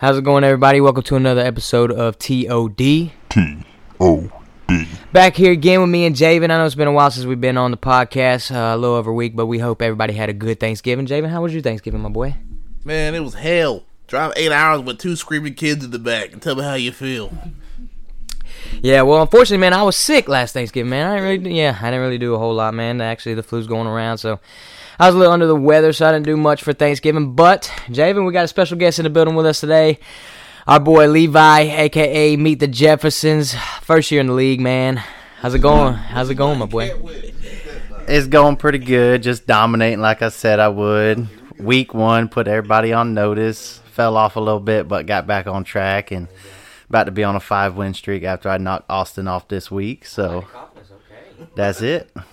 How's it going, everybody? Welcome to another episode of TOD. T O D. Back here again with me and Javin. I know it's been a while since we've been on the podcast, uh, a little over a week, but we hope everybody had a good Thanksgiving. Javin, how was your Thanksgiving, my boy? Man, it was hell. Drive eight hours with two screaming kids in the back and tell me how you feel. Yeah, well, unfortunately, man, I was sick last Thanksgiving, man. I didn't really, yeah, I didn't really do a whole lot, man. Actually, the flu's going around, so I was a little under the weather, so I didn't do much for Thanksgiving. But Javin, we got a special guest in the building with us today. Our boy Levi, aka Meet the Jeffersons, first year in the league, man. How's it going? How's it going, my boy? It's going pretty good. Just dominating like I said I would. Week one, put everybody on notice. Fell off a little bit, but got back on track and about to be on a five win streak after I knocked Austin off this week. So that's it. All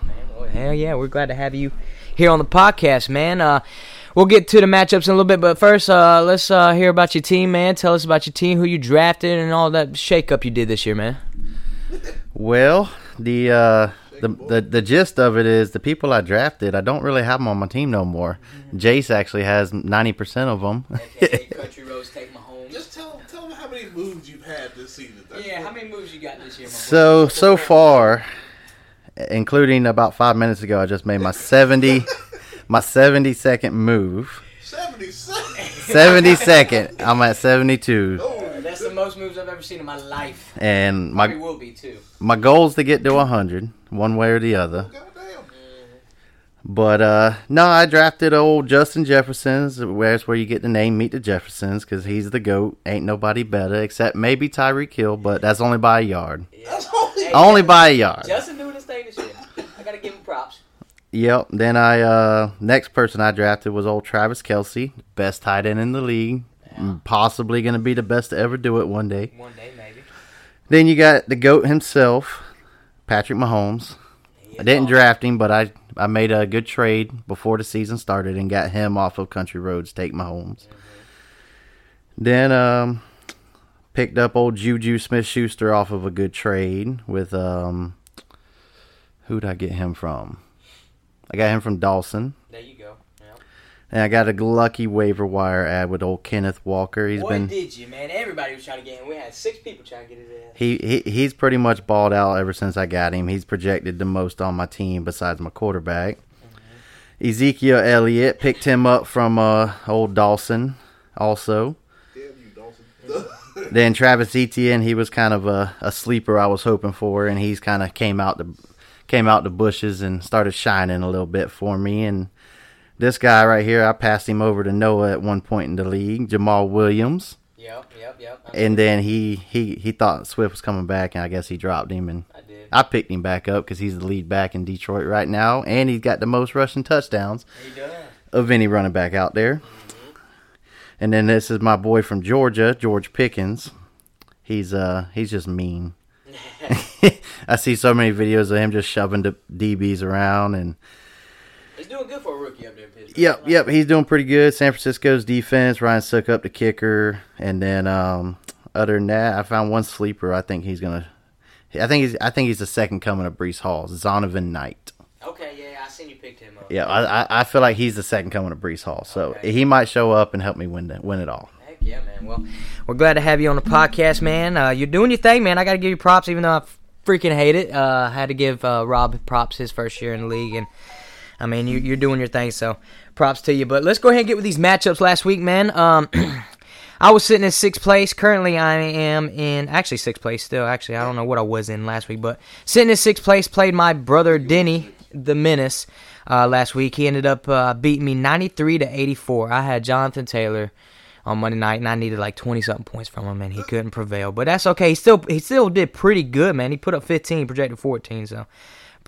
right, man. Hell yeah, we're glad to have you here on the podcast, man. Uh, we'll get to the matchups in a little bit, but first, uh, let's uh, hear about your team, man. Tell us about your team, who you drafted, and all that shakeup you did this year, man. Well, the uh, the, the the gist of it is the people I drafted, I don't really have them on my team no more. Jace actually has ninety percent of them. Country Roads take my home. Just tell tell them how many moves you've had this season. That's Yeah, what- how many moves you got this year, my? So so far, including about five minutes ago, I just made my seventy my seventy second move. 77. Seventy second. I'm at seventy two, That's the most moves I've ever seen in my life. and Probably my will be too. my goal is to get to hundred, one way or the other. Goddamn. But uh no, I drafted old Justin Jefferson's. Where's where you get the name Meet the Jeffersons because he's the goat. Ain't nobody better except maybe Tyreek Hill, but that's only by a yard. That's only. Only by a yard. Justin doing his thing this year. I gotta give him props. Yep. Then I uh next person I drafted was old Travis Kelce, best tight end in the league. Possibly gonna be the best to ever do it one day. One day, maybe. Then you got the GOAT himself, Patrick Mahomes. I didn't draft him, but I, I made a good trade before the season started and got him off of Country Roads, take Mahomes. Then um picked up old Juju Smith Schuster off of a good trade with um who'd I get him from? I got him from Dawson. There you go. Yep. And I got a lucky waiver wire ad with old Kenneth Walker. He's What been did you, man? Everybody was trying to get him. We had six people trying to get his ass. He, he he's pretty much balled out ever since I got him. He's projected the most on my team besides my quarterback. Ezekiel Elliott picked him up from uh, old Dawson, also. Damn you, Dawson. Then Travis Etienne, he was kind of a, a sleeper I was hoping for, and he's kind of came out the came out the bushes and started shining a little bit for me. And this guy right here, I passed him over to Noah at one point in the league, Jamaal Williams. Yep, yep, yep. I, And then he, he, he thought Swift was coming back, and I guess he dropped him. And I did. I picked him back up because he's the lead back in Detroit right now, and he's got the most rushing touchdowns of any running back out there. And then this is my boy from Georgia, George Pickens. He's uh he's just mean. I see so many videos of him just shoving the DBs around and He's doing good for a rookie up there. Yep, yep, he's doing pretty good. San Francisco's defense, Ryan Succop the kicker, and then um, other than that, I found one sleeper. I think he's gonna. I think he's. I think he's the second coming of Breece Hall, Zonovan Knight. Okay, yeah, I seen you picked him up. Yeah, I, I, I feel like he's the second coming of Breece Hall, so Okay. he might show up and help me win the, win it all. Yeah, man. Well, we're glad to have you on the podcast, man. Uh, you're doing your thing, man. I got to give you props, even though I freaking hate it. Uh, I had to give uh, Rob props his first year in the league, and I mean, you, you're doing your thing, so props to you. But let's go ahead and get with these matchups last week, man. Um, I was sitting in sixth place. Currently, I am in actually sixth place still. Actually, I don't know what I was in last week, but sitting in sixth place. Played my brother Denny, the Menace, uh, last week. He ended up uh, beating me 93 to 84. I had Jonathan Taylor on Monday night, and I needed like 20 something points from him, and he couldn't prevail. But that's okay. He still he still did pretty good, man. He put up 15, projected 14. So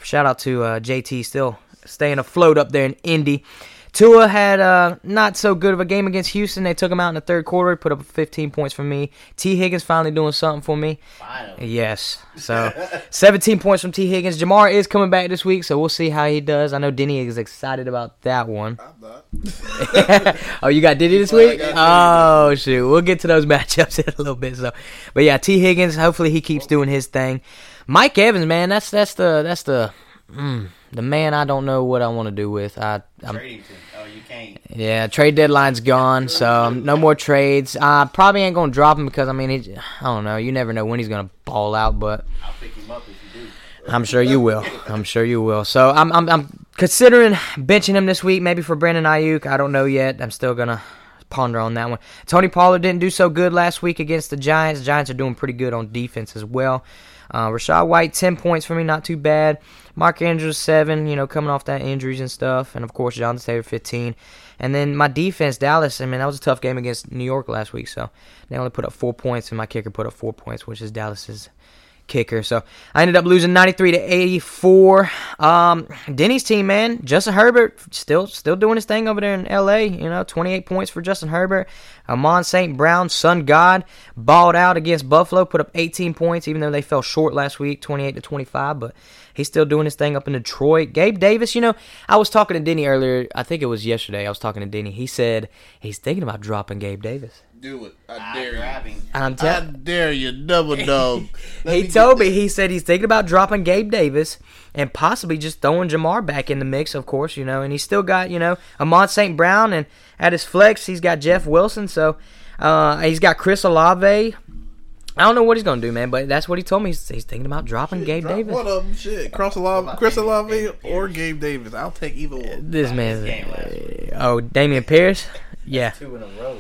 shout out to uh, JT, still staying afloat up there in Indy. Tua had uh, not so good of a game against Houston. They took him out in the third quarter. Put up 15 points for me. T. Higgins finally doing something for me. Finally. Yes. So 17 points from T. Higgins. Ja'Marr is coming back this week, so we'll see how he does. I know Denny is excited about that one. I'm not. oh, you got Diddy this week? Oh shoot, we'll get to those matchups in a little bit. So, but yeah, T Higgins. Hopefully, he keeps doing his thing. Mike Evans, man, that's that's the that's the mm, the man. I don't know what I want to do with. I I'm, oh you can't. Yeah, trade deadline's gone, so no more trades. I probably ain't gonna drop him because I mean, he, I don't know. You never know when he's gonna ball out, but I'll pick him up if you do. I'm sure you will. I'm sure you will. So I'm I'm, I'm considering benching him this week, maybe for Brandon Aiyuk. I don't know yet. I'm still gonna ponder on that one. Tony Pollard didn't do so good last week against the Giants. Giants are doing pretty good on defense as well. Uh, Rachaad White, 10 points for me, not too bad. Mark Andrews, 7, you know, coming off that injuries and stuff. And, of course, Jonathan Taylor, 15. And then my defense, Dallas, I mean, that was a tough game against New York last week. So they only put up four points, and my kicker put up four points, which is Dallas's kicker. So I ended up losing 93 to 84. Um, Denny's team, man, Justin Herbert still still doing his thing over there in L.A. You know, 28 points for Justin Herbert. Amon St. Brown, Sun God, balled out against Buffalo, put up 18 points, even though they fell short last week, 28 to 25. But he's still doing his thing up in Detroit. Gabe Davis, you know, I was talking to Denny earlier. I think it was yesterday. I was talking to Denny. He said he's thinking about dropping Gabe Davis. Do it. I I dare grab you. I'm I telling. dare you, double dog. He me told get me he said he's thinking about dropping Gabe Davis and possibly just throwing Ja'Marr back in the mix, of course, you know. And he's still got you know Amon St. Brown and at his flex he's got Jeff Wilson, so uh, he's got Chris Olave. I don't know what he's gonna do, man, but that's what he told me. He's, he's thinking about dropping Gabe Drop Davis. One of them, shit. Cross Olave, Chris Olave or Gabe Davis. I'll take either one. This His man, game oh Dameon Pierce, yeah, Two in a row.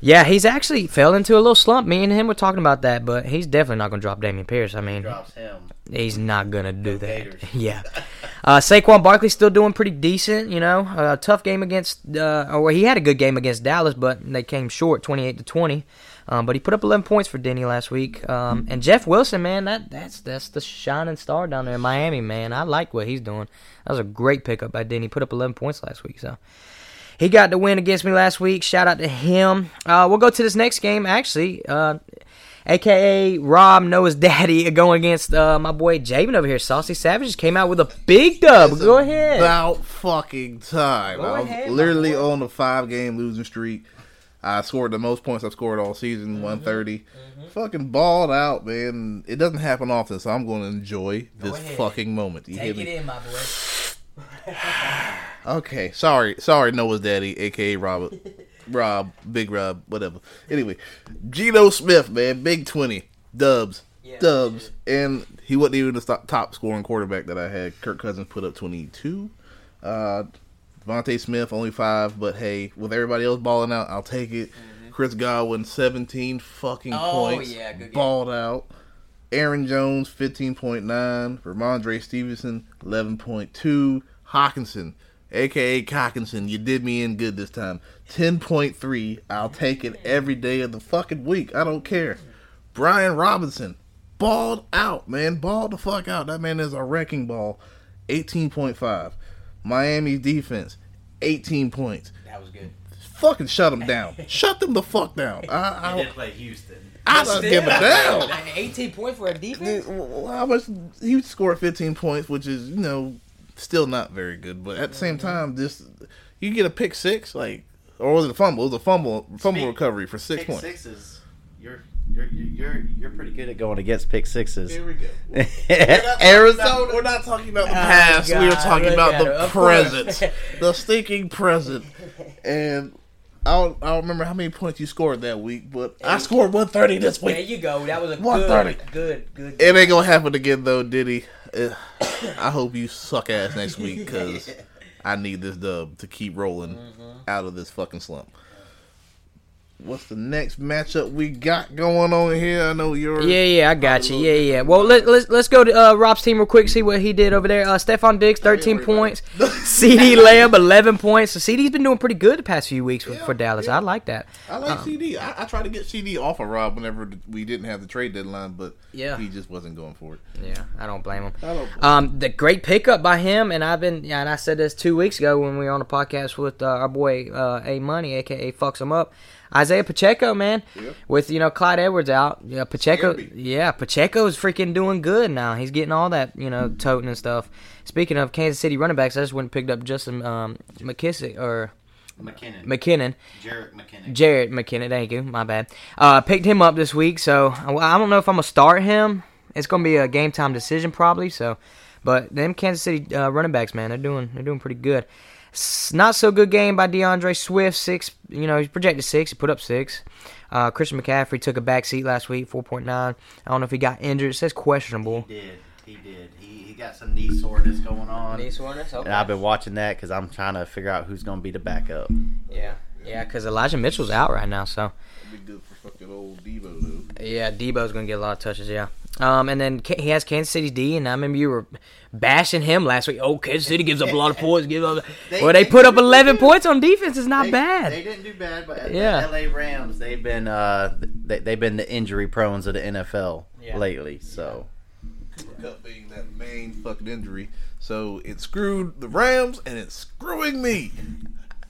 yeah, he's actually fell into a little slump. Me and him were talking about that, but he's definitely not gonna drop Dameon Pierce. I mean, Drops him. He's not gonna do that. Yeah. Uh, Saquon Barkley's still doing pretty decent. You know, a uh, tough game against. Uh, or he had a good game against Dallas, but they came short, twenty-eight to twenty. Um, but he put up eleven points for Denny last week. Um, and Jeff Wilson, man, that that's that's the shining star down there in Miami, man. I like what he's doing. That was a great pickup by Denny. Put up eleven points last week, so. He got the win against me last week. Shout out to him. Uh, we'll go to this next game, actually. Uh, aka Rob Noah's daddy going against uh, my boy Javin over here. Saucy Savages came out with a big dub. It's Go ahead. About fucking time. Go I was ahead, literally on a five game losing streak. I scored the most points I've scored all season, Mm-hmm. 130. Fucking balled out, man. It doesn't happen often, so I'm going to enjoy this ahead. fucking moment. You hear me? in, my boy. Okay, sorry, sorry, Noah's daddy, aka Robert, Rob, Big Rob, whatever. Anyway, Geno Smith, man, big twenty dubs, Yeah, dubs, and he wasn't even the top, top scoring quarterback that I had. Kirk Cousins put up twenty two. Uh, DeVonta Smith only five, but hey, with everybody else balling out, I'll take it. Chris Godwin seventeen fucking Mm-hmm. Oh, points, yeah, balled out. Aaron Jones, 15.9. Rhamondre Stevenson, 11.2. Hockenson, a.k.a. Cockinson, you did me in good this time. 10.3. I'll take it every day of the fucking week. I don't care. Brian Robinson, balled out, man. Balled the fuck out. That man is a wrecking ball. 18.5. Miami's defense, 18 points. That was good. Fucking shut them down. shut them the fuck down. I, I, did play Houston. I don't give a damn. 18 points for a defense? Well, How much he scored 15 points, which is you know still not very good, but at the same mm-hmm. time, this you get a pick six, like or was it a fumble? It was a fumble fumble Speak- recovery for six Pick points. sixes. You're you're you're you're pretty good at going against pick sixes. Here we go. Arizona. We're not talking about the Oh, past. we are talking about the it. Of course. present, the stinking present. And I don't, I don't remember how many points you scored that week, but I scored 130 this week. There you go. That was a 130. good, good, good. It ain't gonna happen again though, Diddy. I hope you suck ass next week because I need this dub to keep rolling mm-hmm. out of this fucking slump. What's the next matchup we got going on here? I know you're. Yeah, yeah, I got you. Yeah, yeah. Well, let, let's let's go to uh, Rob's team real quick. See what he did over there. Uh, Stefon Diggs, thirteen points. CeeDee Lamb, eleven points. So CeeDee's been doing pretty good the past few weeks for, Yeah, for Dallas. yeah. I like that. I like CeeDee. I, I tried to get CeeDee off of Rob whenever we didn't have the trade deadline, but Yeah. he just wasn't going for it. Yeah, I don't blame him. Don't. Um, the great pickup by him, and I've been, yeah, and I said this two weeks ago when we were on the podcast with uh, our boy uh, A Money, aka Fucks Him Up, Isaiah Pacheco, man, Yeah. with you know Clyde Edwards out, yeah, Pacheco, Scared me. yeah, Pacheco's freaking doing good now. He's getting all that you know toting and stuff. Speaking of Kansas City running backs, I just went and picked up Justin um, McKissick or McKinnon. McKinnon. Jarrett McKinnon. Jared McKinnon, thank you. My bad. Uh, picked him up this week, so I I don't know if I'm gonna start him. It's gonna be a game time decision probably. So, but them Kansas City uh, running backs, man, they're doing they're doing pretty good. S- Not so good game by D'Andre Swift. Six, you know, he's projected six. He put up six. Uh, Christian McCaffrey took a back seat last week, 4.9. I don't know if he got injured. It says questionable. He did. He did. He, he got some knee soreness going on. Knee soreness? Okay. And I've been watching that because I'm trying to figure out who's going to be the backup. Yeah. Yeah, because Elijah Mitchell's out right now, so. That'd be good for fucking old Deebo though. Yeah, Deebo's going to get a lot of touches, yeah. Um, and then he has Kansas City's D, and I remember you were bashing him last week. Oh, Kansas City gives up a lot of points. Gives up. They- well, they they- put up they- 11 points on defense. It's not They- bad. They didn't do bad, but Yeah. the LA Rams, they've been uh, they, they've been the injury prones of the NFL Yeah. lately. So Cooper Kupp being that main fucking injury. So it screwed the Rams and it's screwing me.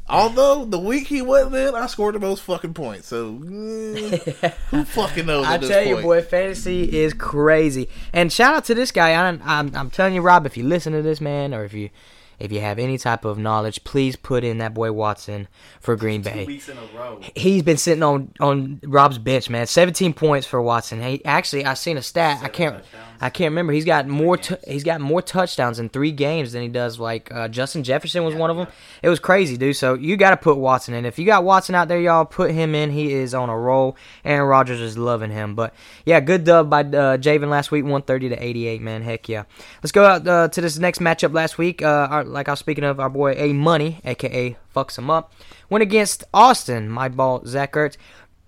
Although the week he wasn't in, I scored the most fucking points. So eh, who fucking knows? I tell you, point? boy, fantasy is crazy. And shout out to this guy. I, am I'm, I'm telling you, Rob, if you listen to this man, or if you, if you have any type of knowledge, please put in that boy Watson for Green Bay. weeks in a row. He's been sitting on on Rob's bench, man. 17 points for Watson. He actually, I seen a stat. I can't, I can't remember. He's got more. T- he's got more touchdowns in three games than he does. Like uh, Justin Jefferson was one of them. It was crazy, dude. So you got to put Watson in. If you got Watson out there, y'all put him in. He is on a roll. Aaron Rodgers is loving him. But yeah, good dub by uh, Javin last week, 130 to 88. Man, heck yeah. Let's go out uh, to this next matchup last week. Uh, our, like I was speaking of, our boy A Money, aka fucks him up, went against Austin. My ball, Zach Ertz.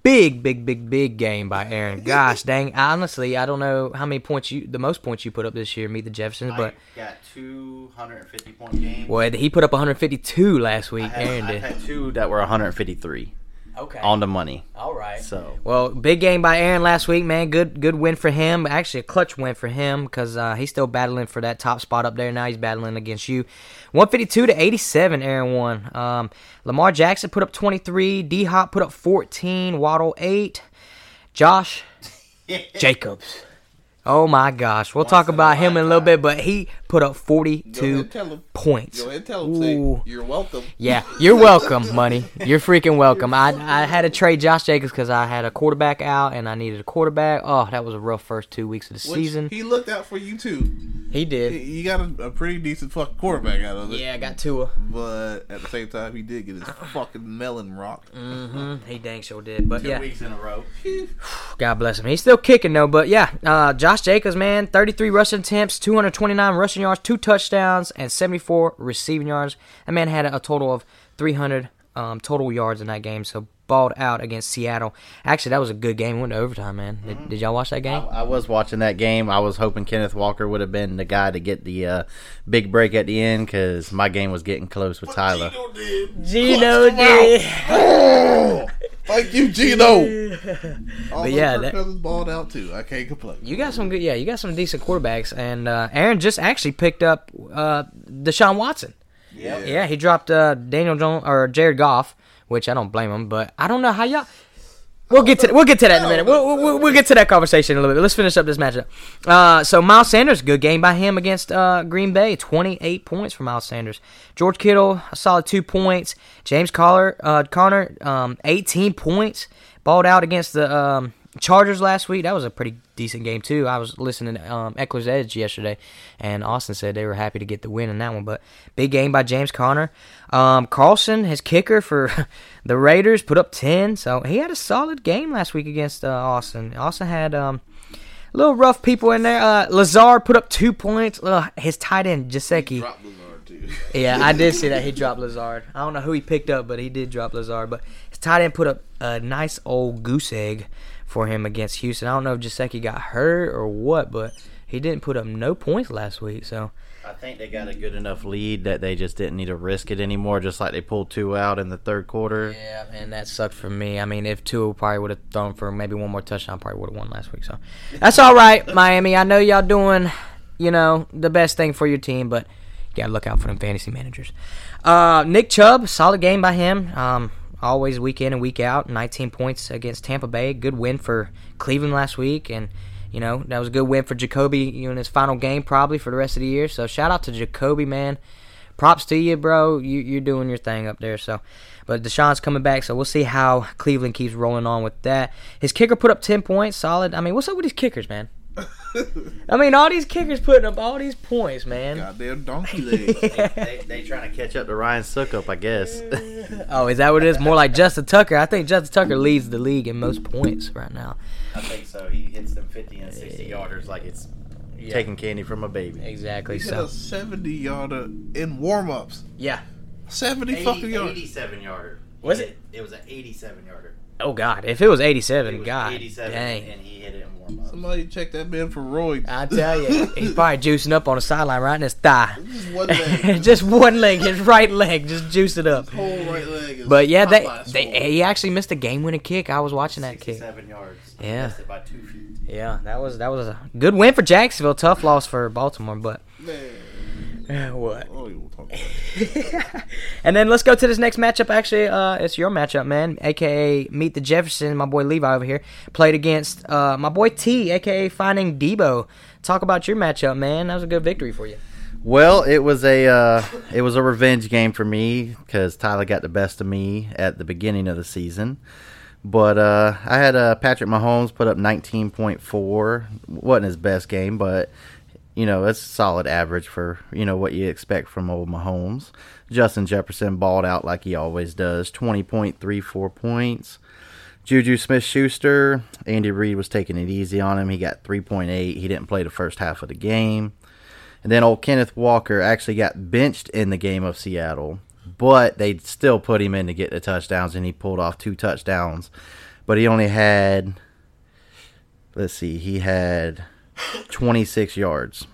Big, big, big, big game by Aaron. Gosh dang. Honestly, I don't know how many points you, the most points you put up this year, meet the Jeffersons, but I got 250 point games. well, he put up 152 last I week. had, Aaron I did. had two that were 153 Okay. on the money. All right. So Well, big game by Aaron last week, man. Good, good win for him. Actually, a clutch win for him because uh, he's still battling for that top spot up there. Now he's battling against you. 152 to 87. Aaron won. Um, Lamar Jackson put up 23. D Hop put up 14. Waddle eight. Josh Jacobs. Oh my gosh, we'll talk about him in a little bit, but he put up Go ahead 42 tell him. points. Go ahead tell him. Say, you're welcome. Yeah, you're welcome, money. You're freaking welcome. I I had to trade Josh Jacobs because I had a quarterback out and I needed a quarterback. Oh, that was a rough first two weeks of the Which season. He looked out for you too. He did. You got a, a pretty decent fucking quarterback out of it. Yeah, I got Tua. But at the same time, he did get his fucking melon rocked. Mm hmm He dang sure did. But two yeah, weeks in a row. God bless him. He's still kicking though. But yeah, uh, Josh Jacobs, man, 33 rushing attempts, 229 rushing yards, two touchdowns, and 74 receiving yards. That man had a total of 300 um, total yards in that game. So balled out against Seattle. Actually, that was a good game. Went to overtime, man. Did, did y'all watch that game? I was watching that game. I was hoping Kenneth Walker would have been the guy to get the uh, big break at the end because my game was getting close with Tyler. Geno did. Geno did. Thank you, Geno. But yeah, Kirk that- Cousins balled out too. I can't complain. You got some good, yeah. You got some decent quarterbacks, and uh, Aaron just actually picked up uh, Deshaun Watson. Yeah. Yeah, he dropped uh, Daniel Jones or Jared Goff, which I don't blame him, but I don't know how y'all. We'll get to we'll get to that in a minute. We'll, we'll, we'll get to that conversation in a little bit. Let's finish up this matchup. Uh, so Miles Sanders, good game by him against uh, Green Bay. Twenty eight points for Miles Sanders. George Kittle, a solid two points. James Collar, uh, Conner, um, eighteen points. Balled out against the um, Chargers last week. That was a pretty decent game too. I was listening to um, Ekeler's Edge yesterday, and Austin said they were happy to get the win in that one. But big game by James Conner. Um, Carlson, his kicker for the Raiders, put up ten. So he had a solid game last week against uh, Austin. Austin had um, little rough people in there. Uh, Lazard put up two points. Ugh, his tight end Gesicki. Drop Lazard too. Yeah, I did see that he dropped Lazard. I don't know who he picked up, but he did drop Lazard. But his tight end put up a nice old goose egg for him against Houston. I don't know if Gesicki got hurt or what, but he didn't put up no points last week. So I think they got a good enough lead that they just didn't need to risk it anymore. Just like they pulled Tua out in the third quarter. yeah, and that sucked for me. I mean, if Tua probably would have thrown for maybe one more touchdown, probably would have won last week. So that's all right, Miami. I know y'all doing, you know, the best thing for your team, but you gotta look out for them fantasy managers. Uh, Nick Chubb, solid game by him. Um, always week in and week out. 19 points against Tampa Bay. Good win for Cleveland last week, and you know that was a good win for Jacoby. You know, in his final game probably for the rest of the year. So shout out to Jacoby, man. Props to you, bro. You, you're doing your thing up there. So, but Deshaun's coming back, so we'll see how Cleveland keeps rolling on with that. His kicker put up 10 points, solid. I mean, what's up with these kickers, man? I mean, all these kickers putting up all these points, man. Goddamn donkey legs. they, they trying to catch up to Ryan Succop, I guess. Oh, is that what it is? More like Justin Tucker. I think Justin Tucker leads the league in most points right now. I think so. He hits them 50 and 60 yarders like it's taking candy from a baby. Exactly. He hit a 70 yarder in warm ups. yeah. 70 fucking yards. 87 yarder. Was it? It was an 87 yarder. Oh God, if it was It eighty-seven, was God, 87 dang. and he hit it in warm up. Somebody check that man for roids. I tell you, he's probably juicing up on the sideline right in his thigh. Just one leg. just one leg, his right leg, just juice it up. whole right leg. Is But yeah, they, they he actually missed a game-winning kick. I was watching that kick. Seven yards. Yeah. By two feet. Yeah, that was that was a good win for Jacksonville. Tough loss for Baltimore, but Man, what? oh, you talk about and then let's go to this next matchup. Actually, uh, it's your matchup, man. AKA Meet the Jefferson. My boy Levi over here played against uh, my boy T, AKA Finding Debo. Talk about your matchup, man. That was a good victory for you. Well, it was a uh, it was a revenge game for me because Tyler got the best of me at the beginning of the season. But uh, I had uh, Patrick Mahomes put up 19.4. wasn't his best game, but you know it's solid average for you know what you expect from old Mahomes. Justin Jefferson balled out like he always does, 20.34 points. Juju Smith Schuster, Andy Reid was taking it easy on him. He got 3.8. He didn't play the first half of the game. And then old Kenneth Walker actually got benched in the game of Seattle, but they still put him in to get the touchdowns, and he pulled off two touchdowns. But he only had, let's see, he had 26 yards,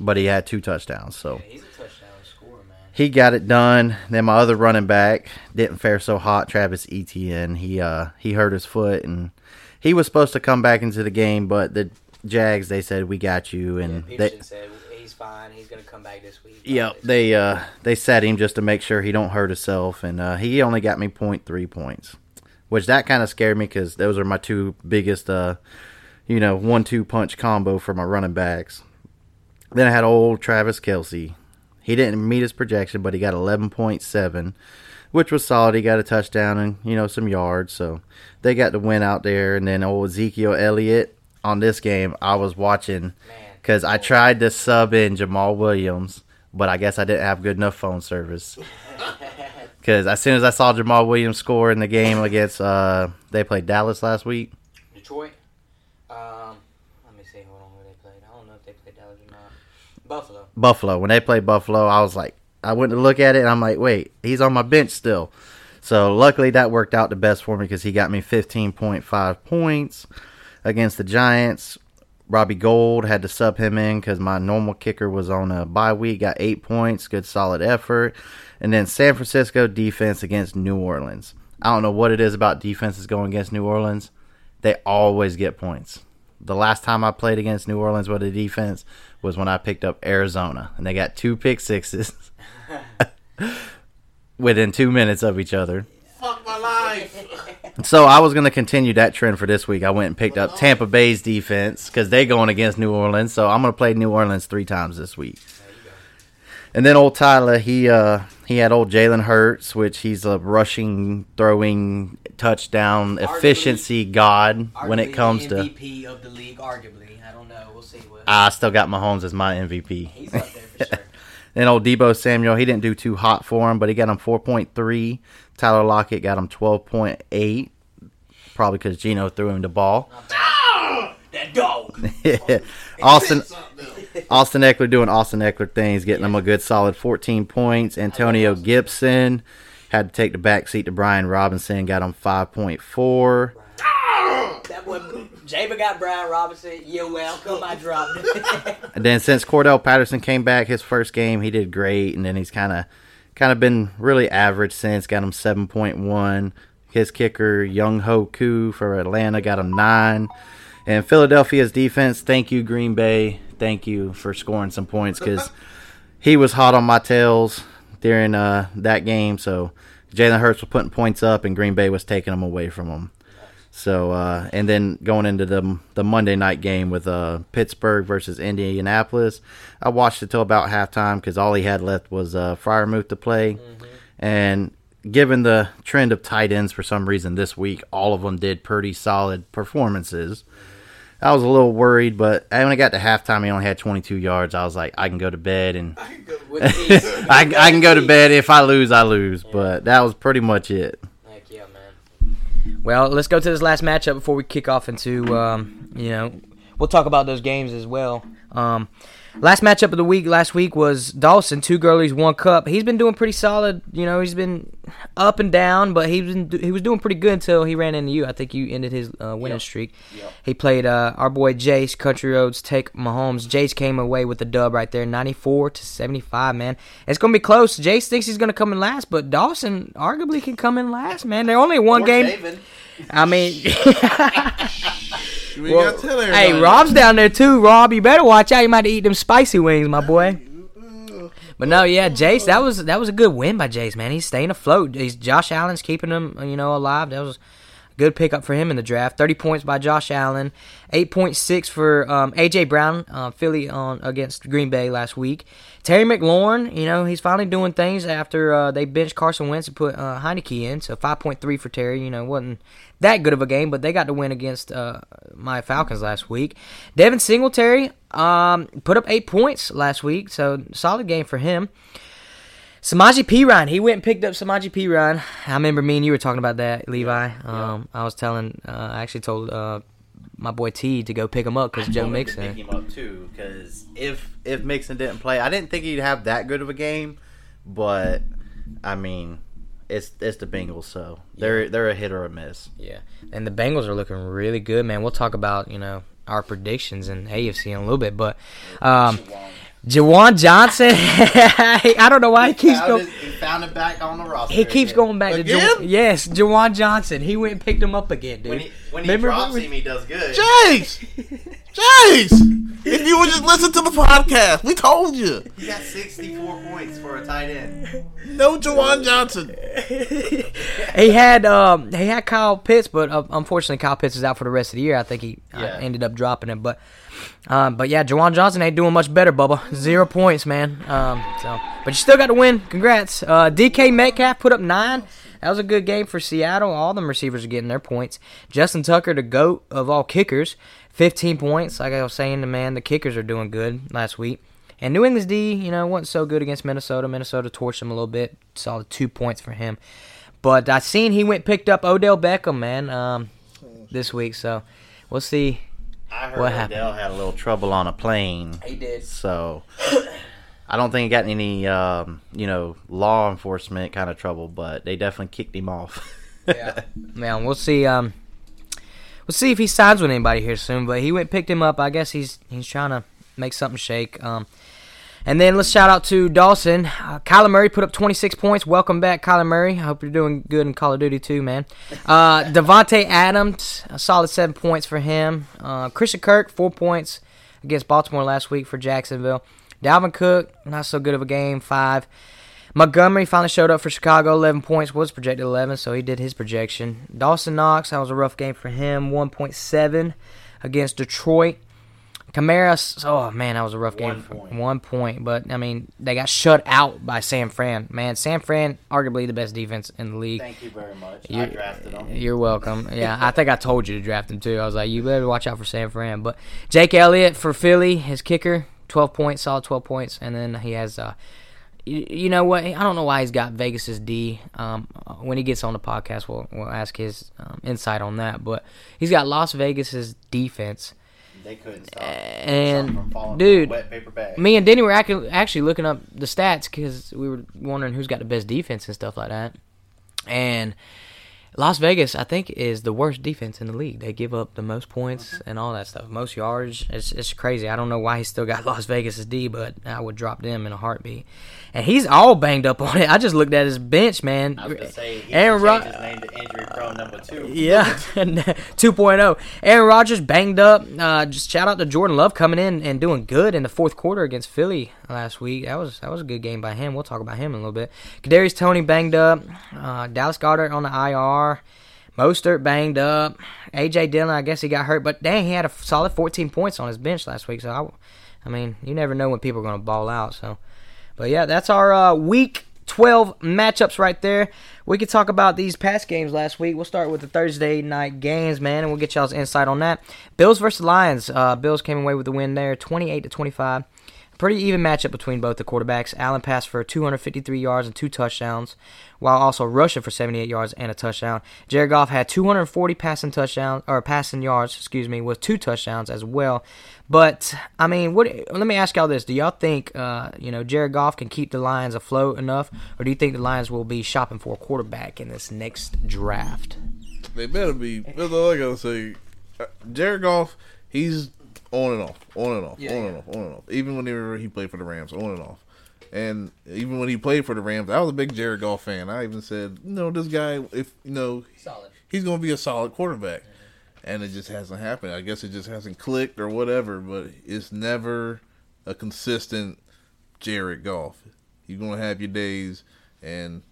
but he had two touchdowns. So he's a touchdown scorer, man. he got it done. Then my other running back didn't fare so hot, Travis Etienne. He uh he hurt his foot and he was supposed to come back into the game, but the Jags they said we got you and they said he's fine. He's gonna come back this week. Yep, they uh they sat him just to make sure he don't hurt himself, and uh, he only got me 0.3 points, which that kind of scared me because those are my two biggest uh you know one-two punch combo for my running backs. Then I had old Travis Kelce. He didn't meet his projection, but he got 11.7, which was solid. He got a touchdown and you know some yards, so they got the win out there. And then old Ezekiel Elliott on this game, I was watching because I tried to sub in Jamaal Williams, but I guess I didn't have good enough phone service. Because as soon as I saw Jamaal Williams score in the game against, uh, they played Dallas last week. Detroit. Um, let me see. Hold on, who they played. I don't know if they played Dallas or not. Buffalo. When they played Buffalo, I was like, I went to look at it and I'm like, wait, he's on my bench still. So luckily that worked out the best for me because he got me 15.5 points against the Giants. Robbie Gould had to sub him in because my normal kicker was on a bye week, got eight points, good solid effort. And then San Francisco defense against New Orleans. I don't know what it is about defenses going against New Orleans. They always get points. The last time I played against New Orleans with a defense was when I picked up Arizona, and they got two pick sixes within two minutes of each other. Fuck my life. So I was going to continue that trend for this week. I went and picked up Tampa Bay's defense because they're going against New Orleans. So I'm going to play New Orleans three times this week. And then old Tyler, he uh he had old Jalen Hurts, which he's a rushing, throwing, touchdown efficiency god when it comes to. MVP of the league, arguably. I don't know. We'll see what. I still got Mahomes as my MVP. He's up there for sure. Then old Deebo Samuel, he didn't do too hot for him, but he got him 4.3. Tyler Lockett got him 12.8, probably because Geno threw him the ball. Ah, that dog. Austin Austin Ekeler doing Austin Ekeler things, getting him a good solid 14 points. Antonio Gibson had to take the back seat to Brian Robinson, got him 5.4. Ah, that boy, Jaber got Brian Robinson. You're welcome. I dropped it. And then since Cordell Patterson came back his first game, he did great, and then he's kind of kind of been really average since. Got him 7.1. His kicker Younghoe Koo for Atlanta got him nine. And Philadelphia's defense, thank you Green Bay, thank you for scoring some points because he was hot on my tails during uh, that game. So Jalen Hurts was putting points up, and Green Bay was taking them away from him. So uh, and then going into the the Monday night game with uh, Pittsburgh versus Indianapolis, I watched it till about halftime because all he had left was uh, Freiermuth to play, and given the trend of tight ends for some reason this week, all of them did pretty solid performances. I was a little worried, but when I got to halftime, he only had 22 yards. I was like, I can go to bed and I, I can go to bed. If I lose, I lose. But that was pretty much it. Well, let's go to this last matchup before we kick off into, um, you know, we'll talk about those games as well. Um, last matchup of the week last week was Dawson, two girlies, one cup. He's been doing pretty solid. You know, he's been up and down, but he's been he was doing pretty good until he ran into you. I think you ended his uh, winning streak. He played uh, our boy Jace, Country Roads, take Mahomes. Jace came away with the dub right there, ninety four to seventy five. Man, it's gonna be close. Jace thinks he's gonna come in last, but Dawson arguably can come in last. Man, they're only one game. I mean. We Well, gotta tell everybody. hey, Rob's down there too. Rob, you better watch out. You might eat them spicy wings, my boy. But no, yeah, Jace, that was that was a good win by Jace, man. He's staying afloat. He's Josh Allen's keeping him, you know, alive. That was good pickup for him in the draft. Thirty points by Josh Allen, eight point six for um, AJ Brown, uh, Philly on against Green Bay last week. Terry McLaurin, you know, he's finally doing things after uh, they benched Carson Wentz and put uh, Heinicke in. So five point three for Terry. You know, wasn't that good of a game, but they got to win against uh, my Falcons last week. Devin Singletary um, put up eight points last week, so solid game for him. Samaje Perine, he went and picked up Samaje Perine. I remember me and you were talking about that, Levi. Um, I was telling, uh, I actually told uh, my boy T to go pick him up because Joe Mixon. pick Mixon. him up too because if if Mixon didn't play, I didn't think he'd have that good of a game. But I mean, it's it's the Bengals, so they're they're a hit or a miss. Yeah, and the Bengals are looking really good, man. We'll talk about you know our predictions in AFC in a little bit, but um, Juwan Johnson, I don't know why he keeps going. he found it back on the roster. He keeps going back to Again? Juwan, yes, Juwan Johnson. He went and picked him up again, dude. When he when he Remember drops when- him, he does good. Jace! Jace! If you would just listen to the podcast, we told you. He got 64 points for a tight end. No Juwan Johnson. he had um he had Kyle Pitts, but uh, unfortunately Kyle Pitts is out for the rest of the year. I think he uh, Yeah. ended up dropping him, but um but yeah, Juwan Johnson ain't doing much better, Bubba. Zero points, man. Um so but you still got to win. Congrats. Uh, DK Metcalf put up nine. That was a good game for Seattle. All them receivers are getting their points. Justin Tucker, the goat of all kickers, 15 points. Like I was saying, the man, the kickers are doing good last week. And New England's D, you know, wasn't so good against Minnesota. Minnesota torched him a little bit. Solid two points for him. But I seen he went picked up Odell Beckham, man, um, this week. So we'll see. I heard What Odell had a little trouble on a plane, He did. so I don't think he got any, um, you know, law enforcement kind of trouble, but they definitely kicked him off. Yeah. Man, we'll see. Um, we'll see if he signs with anybody here soon. But he went picked him up. I guess he's he's trying to make something shake. Um, and then let's shout out to Dawson. Uh, Kyler Murray put up 26 points. Welcome back, Kyler Murray. I hope you're doing good in Call of Duty too, man. Uh, Davante Adams, a solid seven points for him. Uh, Christian Kirk, four points against Baltimore last week for Jacksonville. Dalvin Cook, not so good of a game, five. Montgomery finally showed up for Chicago, 11 points, was projected 11, so he did his projection. Dawson Knox, that was a rough game for him, 1.7 against Detroit. Kamara, oh man, that was a rough game. One for- point. One point, but I mean, they got shut out by San Fran. Man, San Fran, arguably the best defense in the league. Thank you very much. You- I drafted him. You're welcome. Yeah, I think I told you to draft him too. I was like, you better watch out for San Fran. But Jake Elliott for Philly, his kicker, 12 points, solid 12 points, and then he has. Uh, you, you know what? I don't know why he's got Vegas's D. Um, when he gets on the podcast, we'll we'll ask his um, insight on that. But he's got Las Vegas's defense. They couldn't stop. And, something from falling dude, wet paper bag. Me and Denny were actually looking up the stats because we were wondering who's got the best defense and stuff like that. And Las Vegas, I think, is the worst defense in the league. They give up the most points and all that stuff, most yards. It's it's crazy. I don't know why he still got Las Vegas' D, but I would drop them in a heartbeat. And he's all banged up on it. I just looked at his bench, man. I was gonna say he Aaron Aaron Rod- his name to injury prone number two. Yeah, 2.0. Aaron Rodgers banged up. Uh, just shout out to Jordan Love coming in and doing good in the fourth quarter against Philly last week. That was that was a good game by him. We'll talk about him in a little bit. Kadarius Toney banged up. Uh, Dallas Goedert on the IR. Mostert banged up. AJ Dillon, I guess he got hurt, but dang, he had a solid 14 points on his bench last week. So I, I mean, you never know when people are going to ball out. So, but yeah, that's our uh, week 12 matchups right there. We could talk about these past games last week. We'll start with the Thursday night games, man, and we'll get y'all's insight on that. Bills versus Lions. Uh, Bills came away with the win there, 28 to 25. Pretty even matchup between both the quarterbacks. Allen passed for 253 yards and two touchdowns, while also rushing for 78 yards and a touchdown. Jared Goff had 240 passing touchdowns or passing yards, excuse me, with two touchdowns as well. But I mean, what? Let me ask y'all this: Do y'all think uh, you know Jared Goff can keep the Lions afloat enough, or do you think the Lions will be shopping for a quarterback in this next draft? They better be. That's all I gotta say. Uh, Jared Goff, he's on and off, on and off, Yeah, on yeah. and off, on and off. Even whenever he played for the Rams, on and off. And even when he played for the Rams, I was a big Jared Goff fan. I even said, you know, this guy, if you know, Solid. he's going to be a solid quarterback. And it just hasn't happened. I guess it just hasn't clicked or whatever. But it's never a consistent Jared Goff. You're gonna have your days, and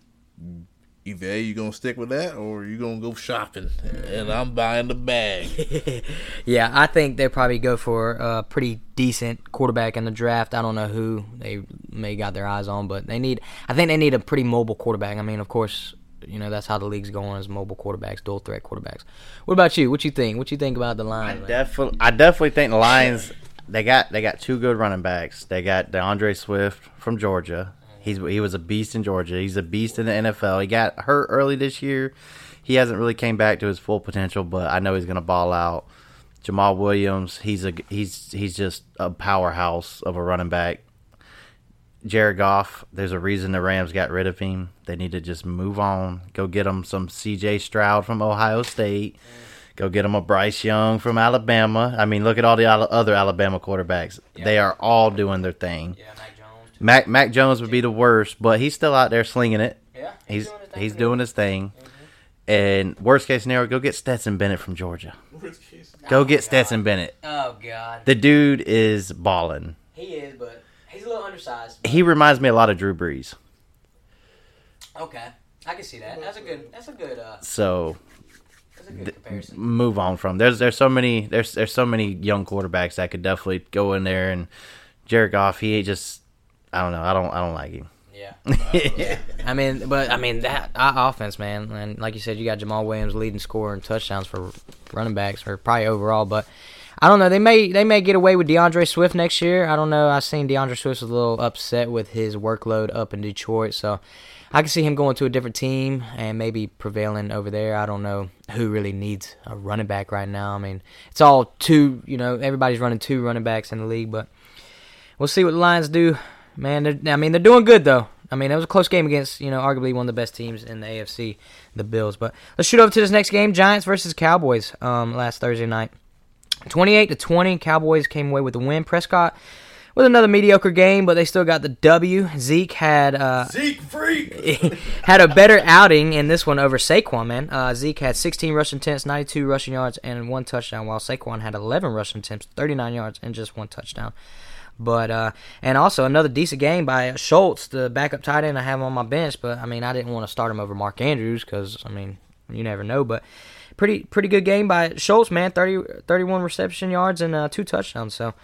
either a you're gonna stick with that or you're gonna go shopping. And I'm buying the bag. Yeah, I think they probably go for a pretty decent quarterback in the draft. I don't know who they may got their eyes on, but they need. I think they need a pretty mobile quarterback. I mean, of course, you know that's how the league's going is mobile quarterbacks, dual threat quarterbacks. What about you? What you think? What you think about the I Lions? man? definitely, I definitely think the Lions. They got they got two good running backs. They got D'Andre Swift from Georgia. He's he was a beast in Georgia. He's a beast in the NFL. He got hurt early this year. He hasn't really came back to his full potential, but I know he's going to ball out. Jamaal Williams, he's a he's he's just a powerhouse of a running back. Jared Goff, there's a reason the Rams got rid of him. They need to just move on. Go get him some C.J. Stroud from Ohio State. Go get him a Bryce Young from Alabama. I mean, look at all the other Alabama quarterbacks. They are all doing their thing. Yeah, Mac Jones. Mac Mac Jones would be the worst, but he's still out there slinging it. Yeah, He's doing his thing he's doing his thing. And worst case scenario, go get Stetson Bennett from Georgia. Go get Stetson Bennett. Oh God, The dude is balling. he is, but he's a little undersized. He reminds me a lot of Drew Brees. Okay, I can see that. That's a good. That's a good. Uh, So that's a good comparison. move on from. There's there's so many there's there's so many young quarterbacks that could definitely go in there and Jared Goff. He just I don't know. I don't I don't like him. Yeah. I mean, but I mean that offense, man, and like you said, you got Jamaal Williams leading scorer and touchdowns for running backs, or probably overall. But I don't know. They may they may get away with D'Andre Swift next year. I don't know. I seen D'Andre Swift was a little upset with his workload up in Detroit, so I can see him going to a different team and maybe prevailing over there. I don't know who really needs a running back right now. I mean, it's all two. You know, everybody's running two running backs in the league, but we'll see what the Lions do. Man, I mean, they're doing good though. I mean, it was a close game against, you know, arguably one of the best teams in the AFC, the Bills. But let's shoot over to this next game: Giants versus Cowboys. Um, last Thursday night, twenty-eight to twenty. Cowboys came away with the win. Prescott with another mediocre game, but they still got the W. Zeke had uh, Zeke freak. had a better outing in this one over Saquon. Man, uh, Zeke had 16 rushing attempts, 92 rushing yards, and one touchdown, while Saquon had 11 rushing attempts, 39 yards, and just one touchdown. But uh, and also another decent game by Schultz, the backup tight end I have on my bench. But I mean, I didn't want to start him over Mark Andrews because I mean, you never know. But pretty pretty good game by Schultz, man. 30, 31 reception yards and uh, two touchdowns. So.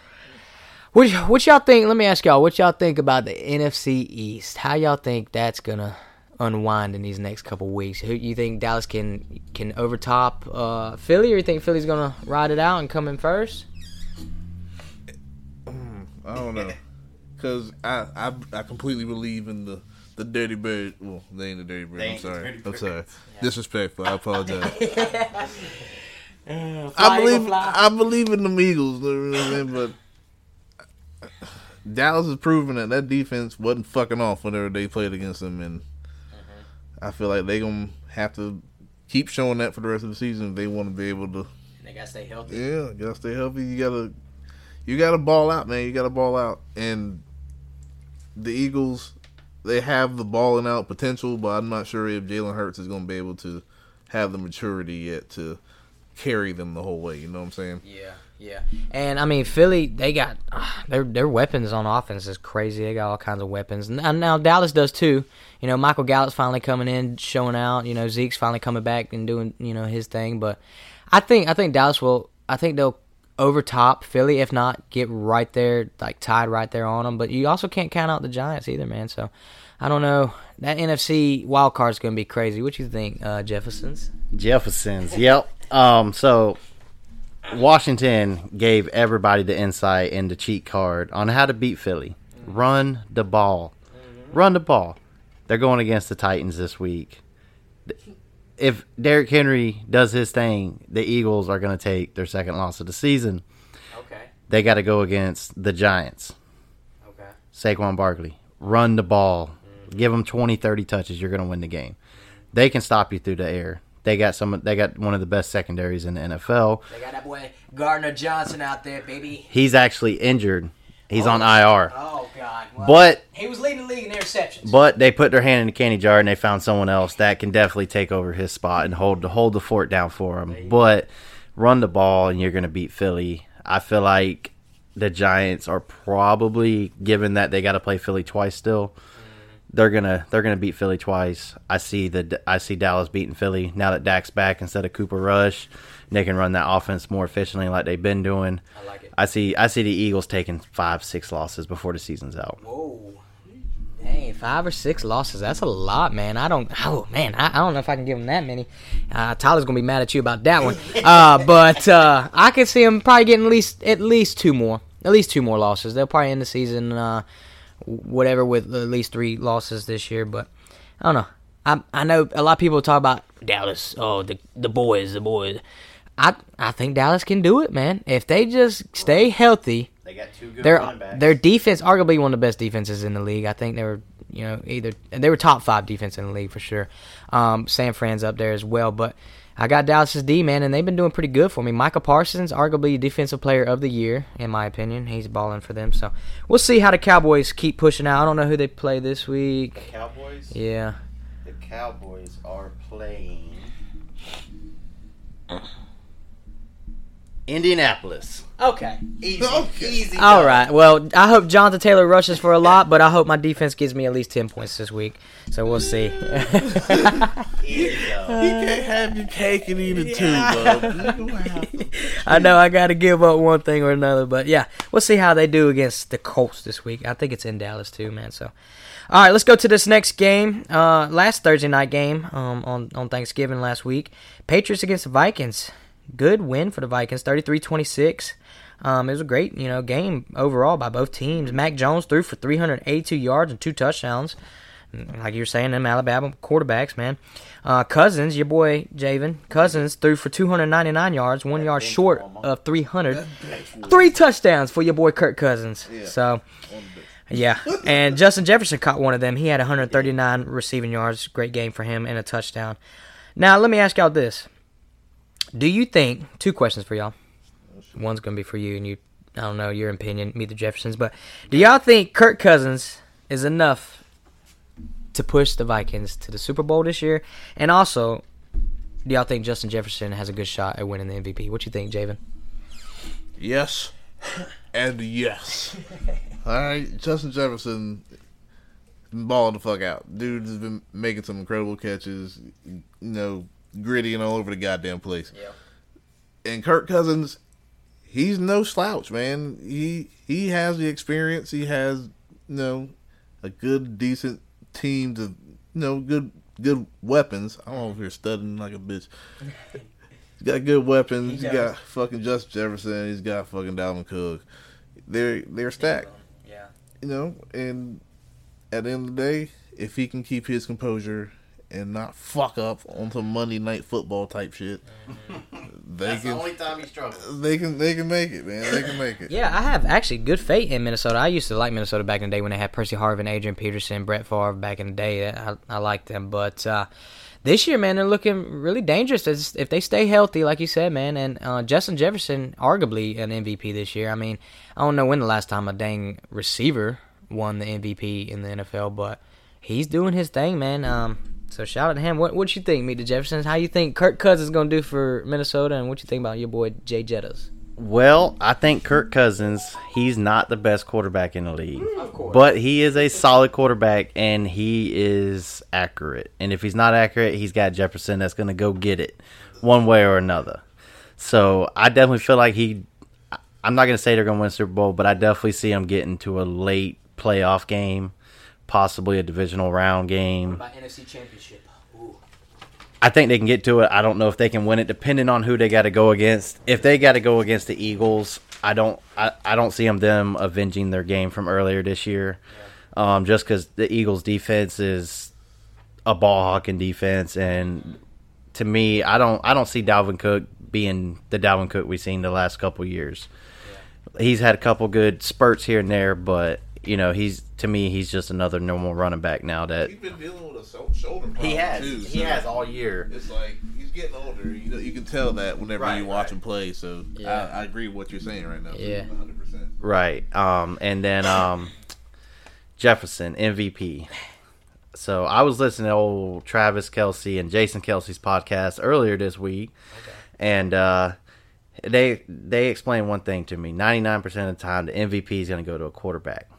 What, what y'all think? Let me ask y'all. What y'all think about the NFC East? How y'all think that's gonna unwind in these next couple weeks? Who you think Dallas can can overtop uh, Philly, or you think Philly's gonna ride it out and come in first? I don't know, cause I, I I completely believe in the the dirty bird. Well, they ain't the dirty bird. I'm sorry. I'm sorry. Disrespectful. I apologize. Uh, fly, I believe I believe in the Eagles, you know what I mean? but Dallas has proven that that defense wasn't fucking off whenever they played against them, and mm-hmm. I feel like they gonna have to keep showing that for the rest of the season if they want to be able to. They gotta stay healthy. Yeah, gotta stay healthy. You gotta you gotta ball out, man. You gotta ball out, and the Eagles they have the balling out potential, but I'm not sure if Jalen Hurts is gonna be able to have the maturity yet to carry them the whole way. You know what I'm saying? Yeah, yeah. And I mean, Philly, they got ah, their their weapons on offense is crazy. They got all kinds of weapons. And now Dallas does too. You know, Michael Gallup's finally coming in, showing out. You know, Zeke's finally coming back and doing you know his thing. But I think I think Dallas will. I think they'll over top Philly. If not, get right there, like tied right there on them. But you also can't count out the Giants either, man. So I don't know. That NFC wild card's going to be crazy. What you think, uh, Jeffersons? Jeffersons. yep. Um. So Washington gave everybody the insight and the cheat card on how to beat Philly. Run the ball. Run the ball. They're going against the Titans this week. If Derrick Henry does his thing, the Eagles are going to take their second loss of the season. Okay. They got to go against the Giants. Okay. Saquon Barkley. Run the ball. Mm-hmm. Give them 20, 30 touches. You're going to win the game. They can stop you through the air. They got some. They got one of the best secondaries in the NFL. They got that boy Gardner Johnson out there, baby. He's actually injured. He's oh. on IR. Oh God. Well, But he was leading the league in interceptions. but they put their hand in the candy jar and they found someone else that can definitely take over his spot and hold hold the fort down for him. But run the ball and you're going to beat Philly. I feel like the Giants are probably given that they got to play Philly twice still. Mm-hmm. They're gonna they're gonna beat Philly twice. I see the I see Dallas beating Philly now that Dak's back instead of Cooper Rush. They can run that offense more efficiently like they've been doing. I like it. I see I see the Eagles taking five six losses before the season's out. Whoa. Dang, five or six losses. That's a lot, man. I don't. Oh man, I, I don't know if I can give him that many. Uh, Tyler's gonna be mad at you about that one. Uh, but uh, I could see him probably getting at least at least two more. At least two more losses. They'll probably end the season, uh, whatever, with at least three losses this year. But I don't know. I I know a lot of people talk about Dallas. Oh, the the boys, the boys. I I think Dallas can do it, man. If they just stay healthy They got two good their their defense, arguably one of the best defenses in the league. I think they were, you know, either they were top five defense in the league for sure. Um, San Fran's up there as well, but I got Dallas's D man, and they've been doing pretty good for me. Michael Parsons, arguably defensive player of the year in my opinion. He's balling for them, so we'll see how the Cowboys keep pushing out. I don't know who they play this week. Cowboys. Yeah, The Cowboys are playing Indianapolis. okay. Easy, Okay. easy. All right. Well, I hope Jonathan Taylor rushes for a lot, but I hope my defense gives me at least ten points this week. So we'll see. Easy go. You can't have your cake and eat it too, bub. You don't have to. I know I got to give up one thing or another, but yeah, we'll see how they do against the Colts this week. I think it's in Dallas too, man. So, all right, let's go to this next game. Uh, last Thursday night game um, on on Thanksgiving last week, Patriots against the Vikings. Good win for the Vikings, 33-26. Um, it was a great, you know, game overall by both teams. Mac Jones threw for 382 yards and two touchdowns. Like you were saying, them Alabama quarterbacks, man. Uh, Cousins, your boy Javin Cousins threw for 299 yards, one yard short of 300. Three touchdowns for your boy Kirk Cousins. So, yeah. And Justin Jefferson caught one of them. He had 139 receiving yards. Great game for him and a touchdown. Now, let me ask y'all this. Do you think, two questions for y'all. One's going to be for you, and you, I don't know your opinion, meet the Jeffersons, but do y'all think Kirk Cousins is enough to push the Vikings to the Super Bowl this year? And also, do y'all think Justin Jefferson has a good shot at winning the MVP? What you think, Javin? Yes, and yes. All right, Justin Jefferson been balling the fuck out. Dude has been making some incredible catches. You know, gritty and all over the goddamn place. Yeah. And Kirk Cousins, he's no slouch, man. He he has the experience. He has you know a good, decent team to you know good good weapons. I don't know if you're studying like a bitch. He's got good weapons. He He's does. got fucking Justin Jefferson. He's got fucking Dalvin Cook. They're they're stacked, Yeah. you know. And at the end of the day, if he can keep his composure and not fuck up on some Monday night football type shit, they That's the only time he struggled. they can they can make it, man. They can make it. Yeah, I have actually good faith in Minnesota. I used to like Minnesota back in the day when they had Percy Harvin, Adrian Peterson, Brett Favre back in the day. I, I liked them, but uh, this year, man, they're looking really dangerous. As- If they stay healthy, like you said, man, and uh, Justin Jefferson, arguably an MVP this year. I mean, I don't know when the last time a dang receiver won the MVP in the NFL, but he's doing his thing, man. Um, so shout out to him. What what you think, Meet the Jeffersons? How you think Kirk Cousins is gonna do for Minnesota, and what you think about your boy Jay Jettas? Well, I think Kirk Cousins, he's not the best quarterback in the league. Of course. But he is a solid quarterback and he is accurate. And if he's not accurate, he's got Jefferson that's going to go get it one way or another. So I definitely feel like he, I'm not going to say they're going to win Super Bowl, but I definitely see them getting to a late playoff game, possibly a divisional round game. About NFC Championship. Ooh. I think they can get to it. I don't know if they can win it, depending on who they got to go against. If they got to go against the Eagles, I don't. I, I don't see them them avenging their game from earlier this year, um, just because the Eagles' defense is a ball hawking defense, and to me, I don't. I don't see Dalvin Cook being the Dalvin Cook we've seen the last couple years. He's had a couple good spurts here and there, but you know, he's to me, he's just another normal running back now that He's been dealing with a shoulder problem He has. too. He so has all year. It's like he's getting older. You know, you can tell that whenever Right, you watch right. him play. So Yeah. I, I agree with what you're saying right now. Yeah. 100. percent Right. Um, and then um, Jefferson MVP. So I was listening to old Travis Kelce and Jason Kelce's podcast earlier this week, and uh, they they explained one thing to me: ninety nine percent of the time, the MVP is going to go to a quarterback, Yes.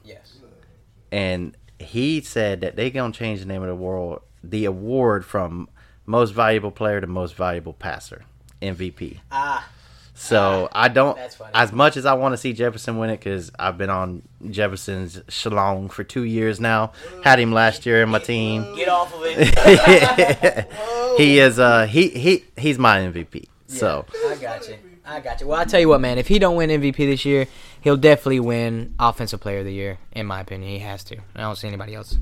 And he said that they're going to change the name of the world, the award from most valuable player to most valuable passer, MVP. Ah. So I don't. As much as I want to see Jefferson win it, because I've been on Jefferson's shalong for two years now. Had him last year in my team. Get off of it. he is. Uh, he he he's my MVP. So I got you. I got you. Well, I tell you what, man. If he don't win MVP this year, he'll definitely win Offensive Player of the Year. In my opinion, he has to. I don't see anybody else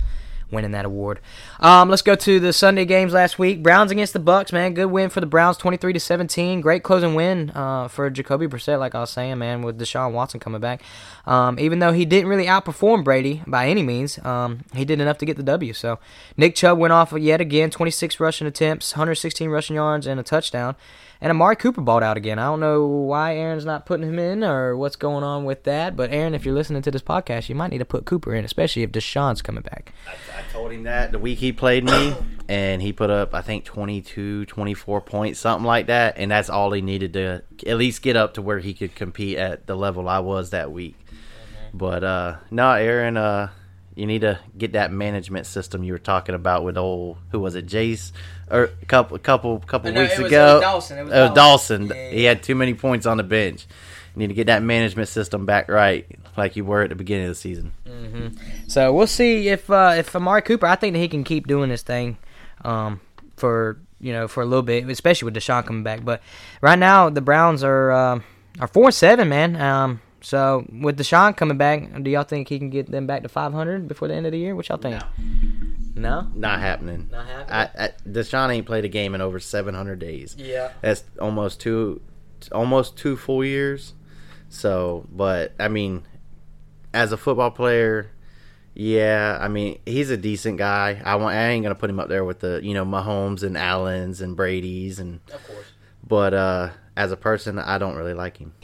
winning that award. Um, let's go to the Sunday games last week. Browns against the Bucks, man. Good win for the Browns, twenty-three to seventeen. Great closing win uh, for Jacoby Brissett, like I was saying, man, with Deshaun Watson coming back. Um, even though he didn't really outperform Brady by any means, um, he did enough to get the W. So Nick Chubb went off yet again, twenty-six rushing attempts, one hundred sixteen rushing yards, and a touchdown. And Amari Cooper balled out again. I don't know why Aaron's not putting him in or what's going on with that. But Aaron, if you're listening to this podcast, you might need to put Cooper in, especially if Deshaun's coming back. I, I told him that the week he played me, and he put up I think 22, 24 points, something like that, and that's all he needed to at least get up to where he could compete at the level I was that week. But uh, no, Aaron, uh, you need to get that management system you were talking about with old who was it, Jace, or a couple couple couple No, weeks it was- ago. it was Dawson, it was Dawson. Dawson. Yeah, yeah, He had too many points on the bench. You need to get that management system back right, like you were at the beginning of the season. So we'll see if uh, if Amari Cooper. I think that he can keep doing this thing um, for you know for a little bit, especially with Deshaun coming back. But right now the Browns are uh, are four seven, man. Um, so with Deshaun coming back, do y'all think he can get them back to five hundred before the end of the year? What y'all think? No. no? Not happening. Not happening? I, I, Deshaun ain't played a game in over 700 days. Yeah. That's almost two, almost two full years. So, but I mean, as a football player, yeah, I mean, he's a decent guy. I want, I ain't gonna put him up there with the, you know, Mahomes and Allens and Brady's and, Of course. but uh, as a person, I don't really like him.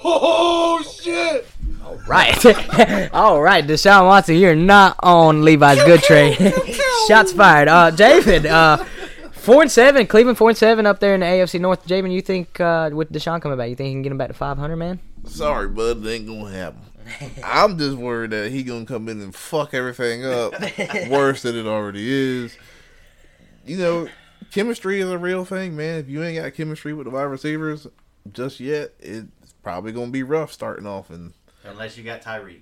Oh shit! All right, all right, Deshaun Watson, you're not on Levi's good trade. Shots fired. Uh, Javin, uh, four and seven, Cleveland four and seven up there in the AFC North. Javin, you think uh, with Deshaun coming back, you think he can get him back to 500, man? Sorry, bud, it ain't gonna happen. I'm just worried that he gonna come in and fuck everything up worse than it already is. You know, chemistry is a real thing, man. If you ain't got chemistry with the wide receivers just yet, it's probably gonna be rough starting off. And Unless you got Tyreek.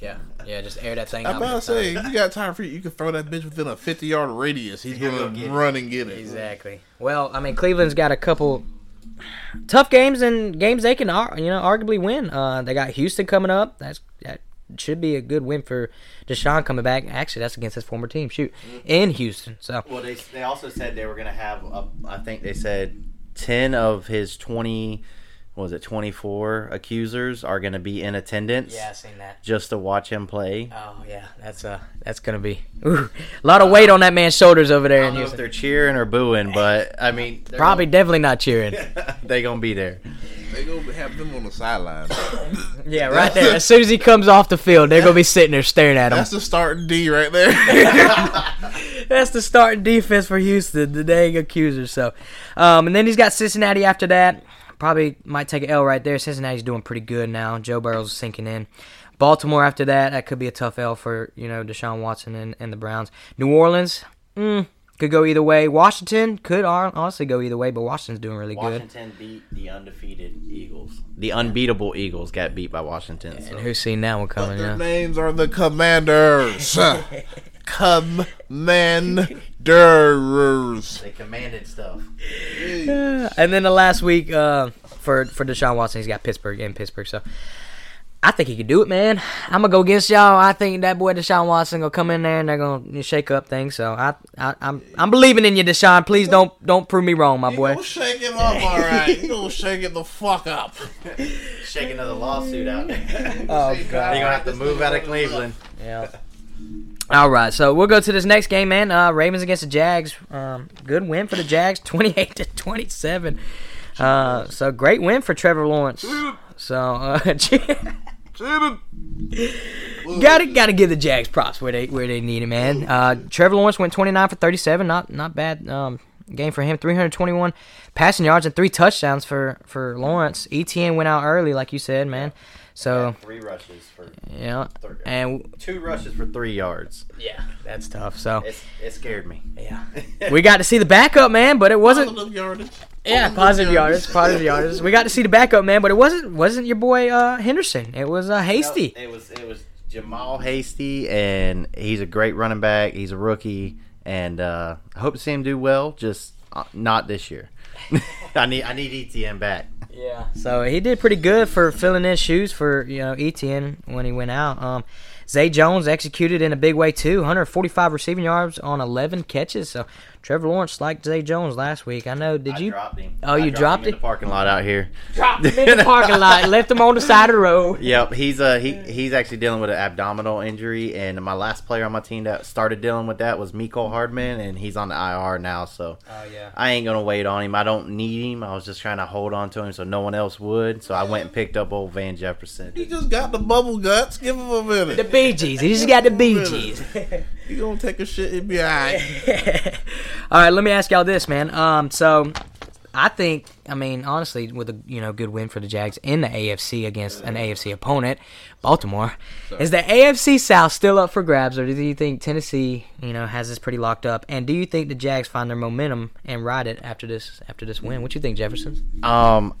Yeah, yeah, just air that thing I'm out. about to say, if you got Tyreek, you can throw that bitch within a 50 yard radius. He's gonna gonna go get it. run and get it. Exactly. Well, I mean, Cleveland's got a couple tough games and games they can, ar- you know, arguably win. Uh, they got Houston coming up. That's that should be a good win for Deshaun coming back. Actually, that's against his former team. Shoot, in Houston. So Well, they they also said they were going to have. A, I think they said 10 of his 20 was it twenty four accusers are going to be in attendance? yeah, I seen that. Just to watch him play. Oh yeah, that's uh, that's gonna be ooh, a lot of weight on that man's shoulders over I there don't in know if they're cheering or booing, but I mean, they're Probably definitely not cheering. gonna, they gonna be there. They gonna have them on the sideline. Yeah, right there. As soon as he comes off the field, they're gonna be sitting there staring at him. That's the starting D right there. That's the starting defense for Houston, the dang accusers. So, um, and then he's got Cincinnati after that. Probably might take an L right there. Cincinnati's doing pretty good now. Joe Burrow's sinking in. Baltimore after that, that could be a tough L for you know Deshaun Watson and, and the Browns. New Orleans, mm, could go either way. Washington could honestly go either way, but Washington's doing really good. Washington beat the undefeated Eagles. The unbeatable Eagles got beat by Washington. So. And who's seen that one coming? Their Yeah. names are the Commanders. Commanders. They commanded stuff. And then the last week uh, for for Deshaun Watson, he's got Pittsburgh in Pittsburgh. So I think he could do it, man. I'm gonna go against y'all. I think that boy Deshaun Watson gonna come in there and they're gonna shake up things. So I, I I'm I'm believing in you, Deshaun. Please don't don't prove me wrong, my You boy. gonna shake it up, all right. You gonna shake it the fuck up. shake another lawsuit out there. Oh You're gonna have to move out of Cleveland. Yeah. All right, so we'll go to this next game, man. Uh, Ravens against the Jags. Um, good win for the Jags, twenty-eight to twenty-seven. Uh, so great win for Trevor Lawrence. So uh, gotta gotta give the Jags props where they where they need it, man. Uh, Trevor Lawrence went twenty-nine for thirty-seven. Not not bad um, game for him. Three hundred twenty-one passing yards and three touchdowns for for Lawrence. ETN went out early, like you said, man. So Three rushes for yeah, and two rushes for three yards. yeah, that's tough. So. It's, it scared me. Yeah. we got to see the backup, man, but it wasn't. Positive yardage. Yeah, positive yardage, positive yardage. We got to see the backup, man, but it wasn't wasn't your boy uh, Henderson. It was uh, Hasty. It was it was Jamal Hasty, and he's a great running back. He's a rookie, and uh, I hope to see him do well. Just uh, not this year. I need I need ETN back. Yeah. So he did pretty good for filling in shoes for you know ETN when he went out. Um, Zay Jones executed in a big way too, 145 receiving yards on 11 catches. So Trevor Lawrence liked Zay Jones last week. I know. Did I you? dropped him. Oh, I you dropped him in it? the parking lot out here. Dropped him in the parking lot, left him on the side of the road. Yep, he's uh he he's actually dealing with an abdominal injury, and my last player on my team that started dealing with that was Mecole Hardman, and he's on the IR now. So Oh yeah. I ain't gonna wait on him. I don't need him. I was just trying to hold on to him so no one else would. So I went and picked up old Van Jefferson. He just got the bubble guts. Give him a minute. The Bee Gees. He just got the Bee Gees. He gonna take a shit and be alright. All right, let me ask y'all this, man. Um, so I think, I mean, honestly, with a you know good win for the Jags in the AFC against an AFC opponent, Baltimore, is the AFC South still up for grabs, or do you think Tennessee, you know, has this pretty locked up? And do you think the Jags find their momentum and ride it after this after this win? What you think, Jefferson? Um,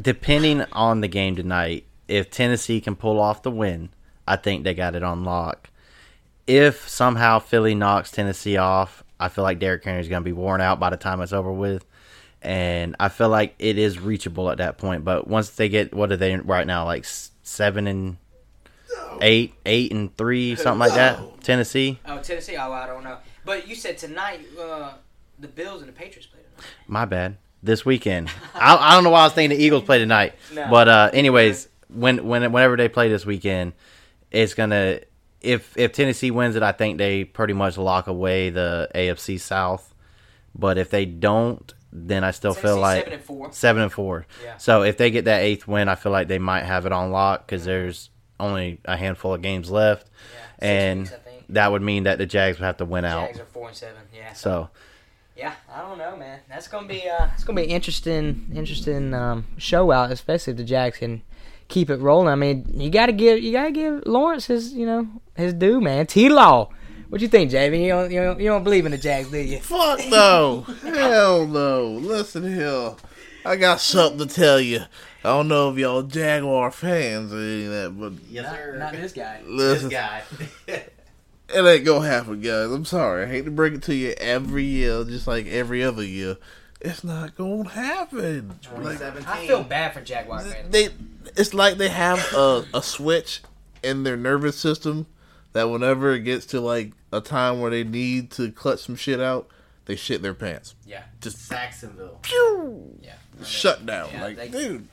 depending on the game tonight, if Tennessee can pull off the win, I think they got it on lock. If somehow Philly knocks Tennessee off, I feel like Derrick Henry is going to be worn out by the time it's over with. And I feel like it is reachable at that point. But once they get, what are they right now? Like seven and eight, eight and three, something like that. Tennessee. Oh, Tennessee. Oh, I don't know. But you said tonight uh, the Bills and the Patriots played tonight. My bad. This weekend. I, I don't know why I was thinking the Eagles play tonight. No. But uh, anyways, when when whenever they play this weekend, it's gonna if if Tennessee wins it, I think they pretty much lock away the AFC South. But if they don't, then I still feel like seven and four. seven and four. Yeah. So if they get that eighth win, I feel like they might have it on lock because there's only a handful of games left, Yeah, and weeks, that would mean that the Jags would have to win out. Jags are four and seven. Yeah. So Yeah, I don't know, man. That's gonna be uh, it's gonna be interesting, interesting um, show out, especially if the Jags can keep it rolling. I mean, you gotta give you gotta give Lawrence his you know his due, man. T Law, what you think, Javin? You don't, you don't you don't believe in the Jags, do you? Fuck no. Hell no. Listen here. I got something to tell you. I don't know if y'all Jaguar fans or any of that, but yes, this guy. listen, guy. it ain't gonna happen, guys. I'm sorry. I hate to break it to you every year, just like every other year. It's not gonna happen. Like, I feel bad for Jaguar fans. they, it's like they have a, a switch in their nervous system that whenever it gets to like a time where they need to clutch some shit out, they shit their pants. Yeah, Just Saxonville. pew, yeah. shut down. Yeah, like, they- dude,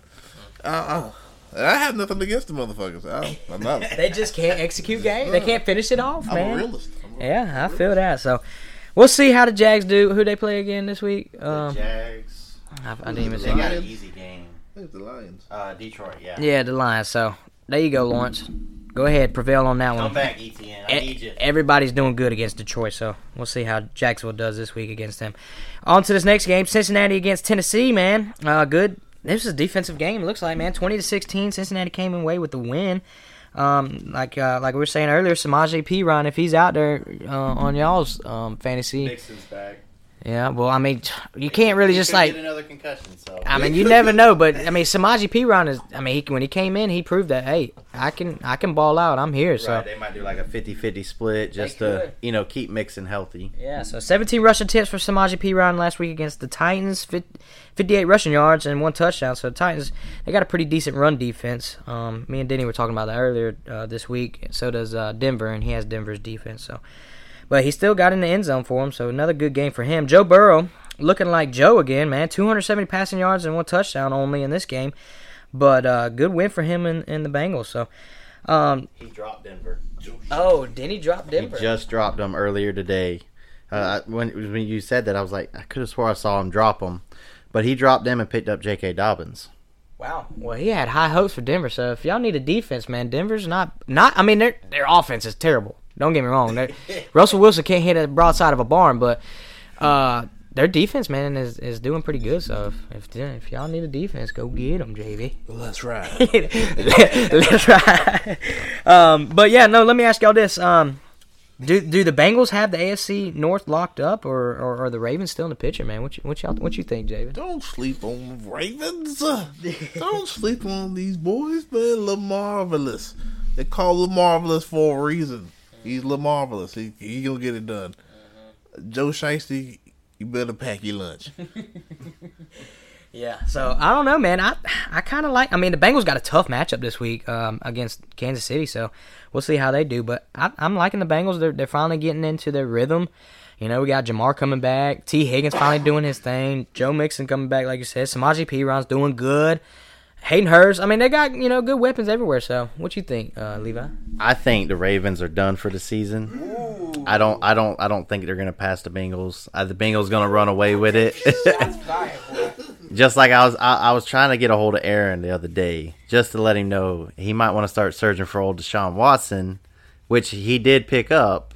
uh-uh. I, I, I have nothing against the motherfuckers. I, I'm not. They just can't execute game. They can't finish it off, I'm man. a realist. I'm a- Yeah, I feel that. So we'll see how the Jags do. Who they play again this week? Um, Jags. I, I didn't even They got an easy game. I the Lions. Uh, Detroit, yeah. Yeah, the Lions. So there you go, Lawrence. Go ahead, prevail on that one. Come one. back, ETN. I E- need you. Everybody's doing good against Detroit, so we'll see how Jacksonville does this week against them. On to this next game, Cincinnati against Tennessee. Man, uh, good. This is a defensive game. It looks like man, twenty to sixteen. Cincinnati came away with the win. Um, like uh, like we were saying earlier, Samaje Perine, if he's out there uh, on y'all's um, fantasy, back. Yeah. Well, I mean, you can't really just like. another concussion. So I mean, you never know, but I mean, Samaje Perine is. I mean, he, when he came in, he proved that hey, I can I can ball out. I'm here. So right, they might do like a 50-50 split just to you know keep mixing healthy. Yeah, so 17 rushing attempts for Samaje Perine last week against the Titans, 58 rushing yards and one touchdown. So the Titans, they got a pretty decent run defense. Um, me and Denny were talking about that earlier uh, this week. So does uh, Denver, and he has Denver's defense. So, but he still got in the end zone for him. So another good game for him. Joe Burrow looking like Joe again, man. 270 passing yards and one touchdown only in this game, but uh, good win for him and, and the Bengals. So. Um, He dropped Denver. oh, did he drop Denver? He just dropped them earlier today. Uh, when when you said that, I was like, I could have swore I saw him drop them, but he dropped them and picked up J.K. Dobbins. Wow. Well, he had high hopes for Denver. So if y'all need a defense, man, Denver's not not. I mean, their their offense is terrible. Don't get me wrong. Russell Wilson can't hit a broadside of a barn, but uh, their defense, man, is, is doing pretty good. So if if, y'all need a defense, go get them, JV. Let's ride. Let's. Um, but yeah, no. Let me ask y'all this. Um, do do the Bengals have the AFC North locked up, or, or are the Ravens still in the picture, man? What you what y'all what you think, David? Don't sleep on the Ravens. Don't sleep on these boys, man. marvelous They call them marvelous for a reason. He's LaMarvelous. He he gonna get it done. Joe Shiesty, you better pack your lunch. Yeah. So I don't know, man. I I kind of like. I mean, the Bengals got a tough matchup this week um, against Kansas City, so we'll see how they do. But I, I'm liking the Bengals. They're they're finally getting into their rhythm. You know, we got Ja'Marr coming back. Tee Higgins finally doing his thing. Joe Mixon coming back, like you said. Samaje Perine's doing good. Hayden Hurst. I mean, they got you know good weapons everywhere. So what you think, uh, Levi? I think the Ravens are done for the season. I don't. I don't. I don't think they're gonna pass the Bengals. Uh, the Bengals gonna run away with it. just like I was. I, I was trying to get a hold of Aaron the other day, just to let him know he might want to start searching for old Deshaun Watson, which he did pick up.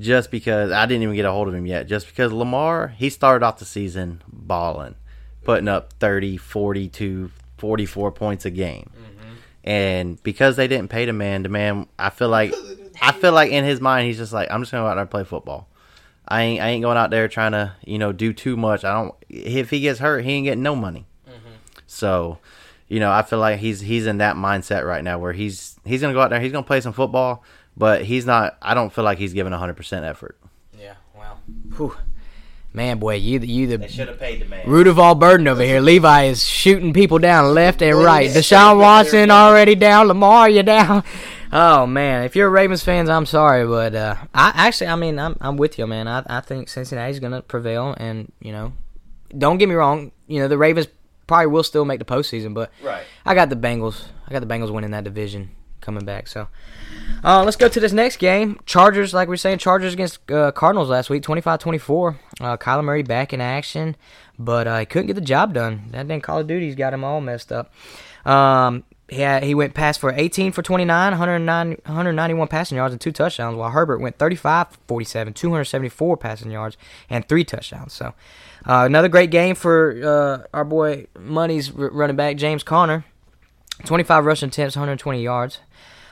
Just because I didn't even get a hold of him yet. Just because Lamar, he started off the season balling, putting up 30, 42, 44 points a game. Mm-hmm. And because they didn't pay the man, the man, I feel like, I feel like in his mind, he's just like, I'm just gonna go out there and play football. I ain't, I ain't going out there trying to, you know, do too much. I don't. If he gets hurt, he ain't getting no money. Mm-hmm. So, you know, I feel like he's he's in that mindset right now where he's he's gonna go out there, he's gonna play some football, but he's not. I don't feel like he's giving 100 percent effort. Yeah. Wow. Whew. Man, boy, you the you the should have paid the man. root of all burden over here. Levi is shooting people down left and right. Deshaun Watson already down. Lamar, you down. Oh man, if you're Ravens fans, I'm sorry, but uh, I actually, I mean, I'm I'm with you, man. I I think Cincinnati's gonna prevail, and you know, don't get me wrong. You know, the Ravens probably will still make the postseason, but Right. I got the Bengals. I got the Bengals winning that division coming back. So, uh, let's go to this next game. Chargers, like we were saying, Chargers against uh, Cardinals last week, 25-24. Uh, Kyler Murray back in action, but uh, he couldn't get the job done. That damn Call of Duty's got him all messed up. Um, he, had, he went past for 18 for 29, 109, 191 passing yards and two touchdowns, while Herbert went 35 for 47, 274 passing yards and three touchdowns. So, uh, another great game for uh, our boy Money's running back, James Conner. 25 rushing attempts, 120 yards.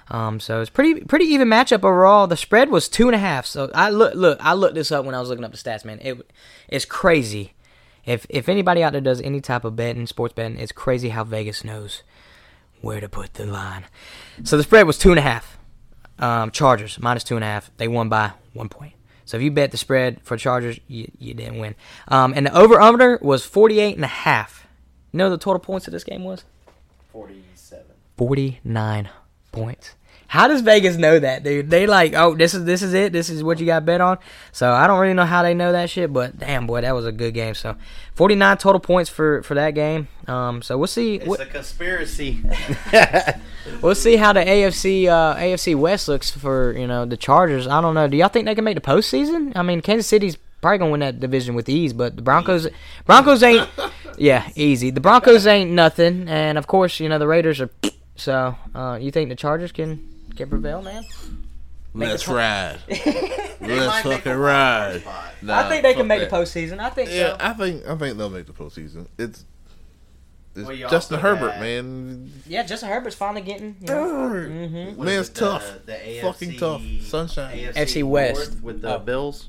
Um, so it's pretty pretty even matchup overall. The spread was two and a half. So I look look I looked this up when I was looking up the stats, man. It it's crazy. If if anybody out there does any type of betting, sports betting, it's crazy how Vegas knows where to put the line. So the spread was two and a half. Um, Chargers minus two and a half. They won by one point. So if you bet the spread for Chargers, you, you didn't win. Um, and the over under was 48 and a half. You know the total points of this game was? 47. 49 points. How does Vegas know that, dude? They like, oh, this is this is it. This is what you got bet on. So I don't really know how they know that shit, but damn, boy, that was a good game. So 49 total points for for that game. Um, so we'll see. It's What, a conspiracy. we'll see how the AFC uh, AFC West looks for you know the Chargers. I don't know. Do y'all think they can make the postseason? I mean, Kansas City's probably gonna win that division with ease, but the Broncos Broncos ain't. Yeah, easy. The Broncos ain't nothing, and of course, you know the Raiders are. So, uh, you think the Chargers can can prevail, man? Let's ride. Let's fucking ride. I think they can make that. the postseason. I think Yeah, so. I think I think they'll make the postseason. It's it's Well, Justin Herbert, had- man. Yeah, Justin Herbert's finally getting. You know, Man's What is it, tough. The, the Fucking tough. Sunshine. AFC West. With the Oh. Bills.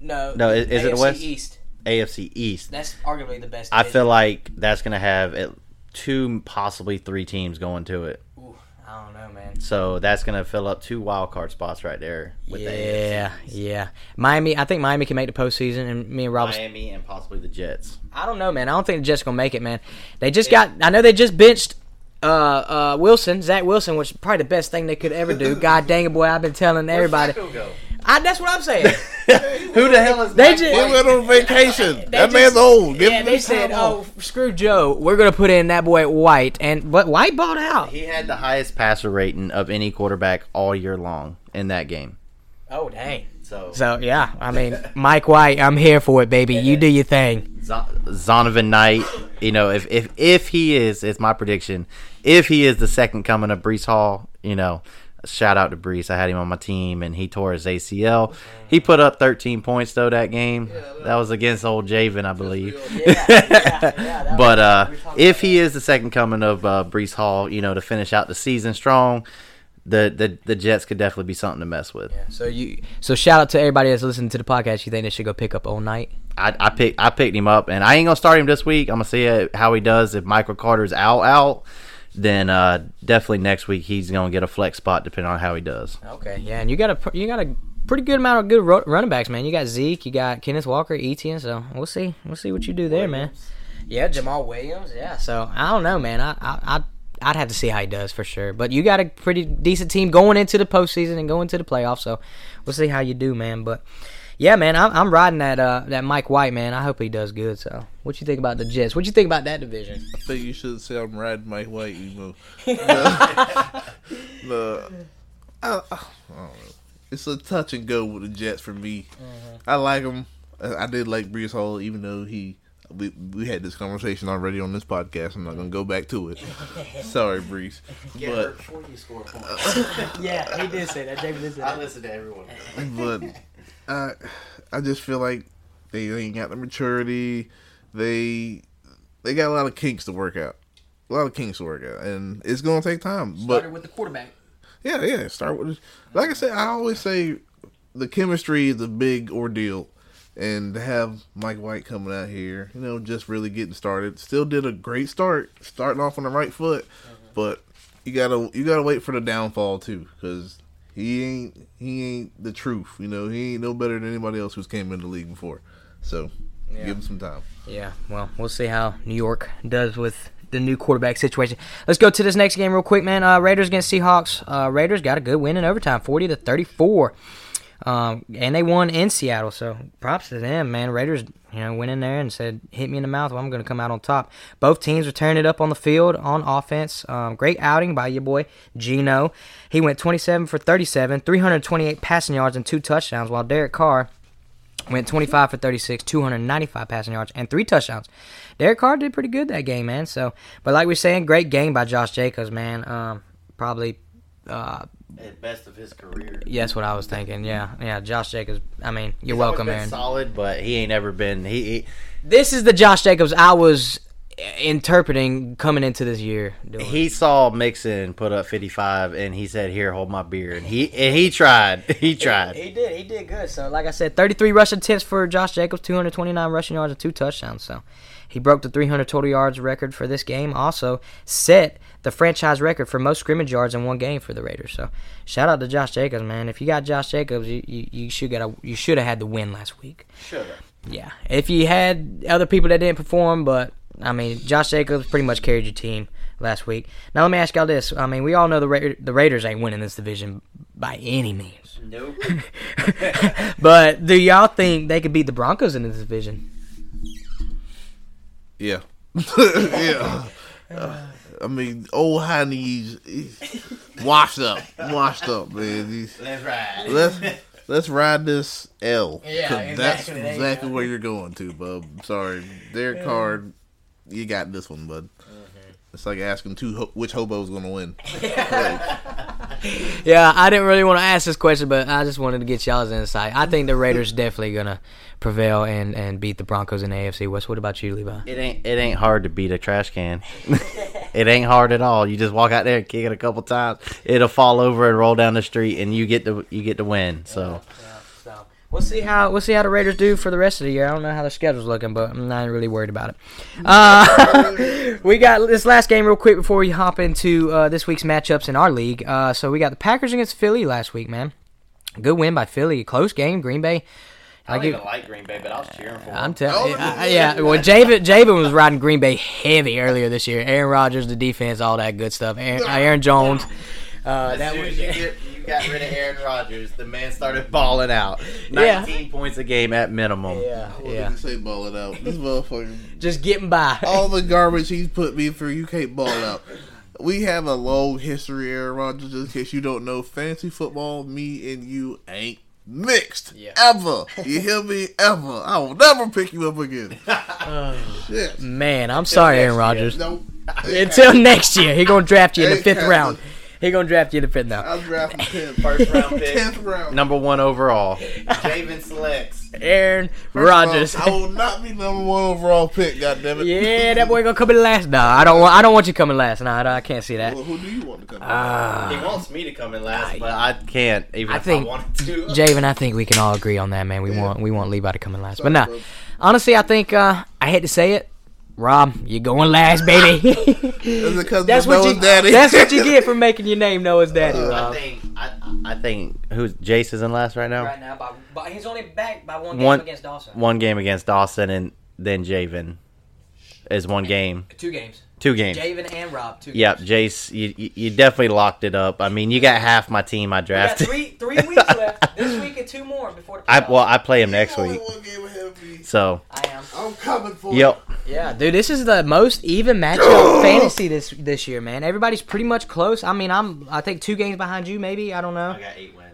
no, No, is- is it West? East? AFC East. That's arguably the best. I division. feel like that's going to have at two, possibly three teams going to it. Ooh, I don't know, man. So that's going to fill up two wild card spots right there with yeah, the yeah. Miami, I think Miami can make the postseason, and me and Rob. Miami and possibly the Jets. I don't know, man. I don't think the Jets gonna make it, man. They just got. I know they just benched uh, uh, Wilson, Zach Wilson, which is probably the best thing they could ever do. God dang it, boy! I've been telling everybody. I, that's what I'm saying. Who the hell is They just- He White? went on vacation. That just- man's old. Give yeah, they said, time "Oh, screw Joe. We're gonna put in that boy White," and but White balled out. He had the highest passer rating of any quarterback all year long in that game. Oh dang. So, So yeah, I mean, Mike White, I'm here for it, baby. You do your thing. Zon- Zonovan Knight, you know, if, if if he is, it's my prediction. If he is the second coming of Breece Hall, you know, shout out to Breece. I had him on my team, and he tore his ACL. He put up 13 points though that game. That was against old Javin, I believe. but uh, if he is the second coming of uh, Breece Hall, you know, to finish out the season strong, the the the Jets could definitely be something to mess with. So you, so shout out to everybody that's listening to the podcast. You think they should go pick up all night? I, I picked I picked him up, and I ain't gonna start him this week. I'm gonna see how he does. If Michael Carter's out, out, then uh, definitely next week he's gonna get a flex spot depending on how he does. Okay, yeah, and you got a you got a pretty good amount of good ro- running backs, man. You got Zeke, you got Kenneth Walker, Etienne. So we'll see, we'll see what you do there, man. Yeah, Jamaal Williams. Yeah, so I don't know, man. I I. I I'd have to see how he does for sure, but you got a pretty decent team going into the postseason and going to the playoffs, so we'll see how you do, man. But yeah, man, I'm, I'm riding that uh, that Mike White, man. I hope he does good. So, what you think about the Jets? What you think about that division? I think you should say I'm riding Mike White. You know, the, the I, I don't know. It's a touch and go with the Jets for me. I like them. I, I did like Breece Hall, even though he. We, we had this conversation already on this podcast. I'm not gonna go back to it. Sorry, Breece. But before you score yeah, he did say that. David did say I listen to everyone. but I I just feel like they ain't got the maturity. They they got a lot of kinks to work out. A lot of kinks to work out, and it's gonna take time. But with the quarterback. yeah, yeah. Start with like I said. I always say the chemistry is a big ordeal, and to have Mike White coming out here, you know, just really getting started. Still did a great start, starting off on the right foot, mm-hmm. but you gotta you gotta wait for the downfall too, because he ain't he ain't the truth. You know, he ain't no better than anybody else who's came in the league before. So give him some time. Yeah, well, we'll see how New York does with the new quarterback situation. Let's go to this next game real quick, man. Uh, Raiders against Seahawks. Uh, Raiders got a good win in overtime, forty to thirty-four, um, and they won in Seattle. So props to them, man. Raiders, you know, went in there and said, "Hit me in the mouth, well, I'm going to come out on top." Both teams were turning it up on the field on offense. Um, great outing by your boy Geno. He went twenty-seven for thirty-seven, three hundred twenty-eight passing yards and two touchdowns, while Derek Carr went 25 for 36, 295 passing yards, and three touchdowns. Derek Carr did pretty good that game, man. So, but like we are saying, great game by Josh Jacobs, man. Um, probably, uh, At best of his career. yeah, that's what I was thinking. Yeah, yeah, Josh Jacobs. I mean, you're He's welcome, Aaron. Solid, but he ain't ever been. He, he This is the Josh Jacobs I was interpreting coming into this year. Doing. he saw Mixon put up 55, and he said, "Here, hold my beer." And he and he tried. He tried. He, he did. He did good. So, like I said, 33 rushing attempts for Josh Jacobs, 229 rushing yards, and two touchdowns. So, he broke the 300 total yards record for this game. Also, set the franchise record for most scrimmage yards in one game for the Raiders. So, shout out to Josh Jacobs, man. If you got Josh Jacobs, you you, you should got a, you should have had the win last week. Should Yeah. If you had other people that didn't perform, but I mean, Josh Jacobs pretty much carried your team last week. Now let me ask y'all this: I mean, we all know the Ra- the Raiders ain't winning this division by any means. Nope. but do y'all think they could beat the Broncos in this division? Yeah, yeah. Uh, I mean, old Heine's he's washed up, washed up, man. He's, That's right. let's let's ride this L. Yeah, 'cause exactly. That's exactly where you're going to, bub. Sorry, Derek Carr, you got this one, bud. Mm-hmm. It's like asking two ho- which hobo's going to win. yeah, I didn't really want to ask this question, but I just wanted to get y'all's insight. I think the Raiders definitely gonna prevail and, and beat the Broncos in the AFC West. What about you, Levi? It ain't it ain't hard to beat a trash can. it ain't hard at all. You just walk out there and kick it a couple times. It'll fall over and roll down the street, and you get the you get to win. So So we'll see how we'll see how the Raiders do for the rest of the year. I don't know how their schedule's looking, but I'm not really worried about it. Uh, we got this last game real quick before we hop into uh, this week's matchups in our league. Uh, so we got the Packers against Philly last week, man. Good win by Philly. Close game. Green Bay. I I give- like Green Bay, but I was cheering for I'm telling Oh, you, yeah. I- yeah. Well, Javin, Javin was riding Green Bay heavy earlier this year. Aaron Rodgers, the defense, all that good stuff. Aaron, Aaron Jones. Uh, that was, you got rid of Aaron Rodgers, the man started balling out. Yeah. 19 points a game at minimum. yeah, What yeah. did you say ball it out? This motherfucker. Just getting by. All the garbage he's put me through, you can't ball out. We have a long history, Aaron Rodgers. Just in case you don't know, fantasy football, me and you ain't mixed Yeah. ever. You hear me? Ever. I will never pick you up again. Shit. Man, I'm sorry, Aaron Rodgers. Nope. Until next year, he gonna draft you in the fifth happening. round. He gonna draft you in the fifth now. I'm drafting 10th. First round pick. 10th round. Number one overall. Javin selects. Aaron First of all, Rodgers. I will not be number one overall pick, goddammit. yeah, that boy gonna come in last. Nah, I don't want. I don't want you coming last. Nah, I can't see that. Well, who do you want to come in? Ah. He wants me to come in last, but I can't, even I if think- I wanted to. Javin, I think we can all agree on that, man. We Yeah. want we want Levi to come in last. Sorry, But nah, bro. honestly, I think uh, I hate to say it, Rob, you're going last, baby. Is that's of what you. Daddy? That's what you get for making your name Noah's daddy, Uh, I think I, I think who's Jace is in last right now. Right now, but, but he's only back by one One- against Dawson. One game against Dawson, and then Javin is one game, Two games. two games. Javin and Rob. Two. Yep, games. Jace, you, you you definitely locked it up. I mean, you got half my team I We got drafted. three three weeks left. This week two more before the I well, I play him next week, one game ahead of me. so I am. I'm coming for yep. Yeah, dude, this is the most even matchup fantasy this this year, man. Everybody's pretty much close. I mean, I'm I think two games behind you, maybe. I don't know. I got eight wins.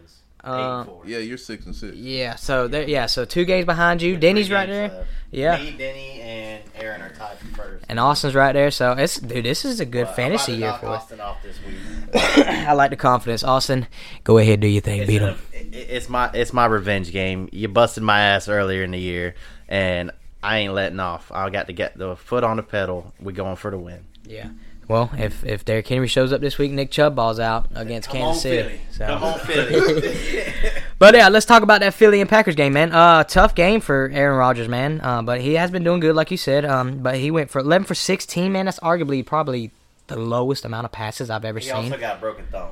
Uh, you. Yeah, you're six and six. Yeah, so there, yeah, so two games behind you. Denny's right there. Yeah. Me, Denny, and Aaron are tied for first. And Austin's right there. So it's dude, this is a good fantasy year for us. Austin off this week. I like the confidence. Austin, go ahead, do your thing, beat him. It- It's my it's my revenge game. You busted my ass earlier in the year, and I ain't letting off. I got to get the foot on the pedal. We going for the win. Yeah. Well, if if Derrick Henry shows up this week, Nick Chubb balls out against Kansas City. So. Come on, Philly. But yeah, let's talk about that Philly and Packers game, man. Uh, tough game for Aaron Rodgers, man. Uh, but he has been doing good, like you said. Um, but he went for 11 for 16, man. That's arguably probably the lowest amount of passes I've ever he seen. He also got a broken thumb.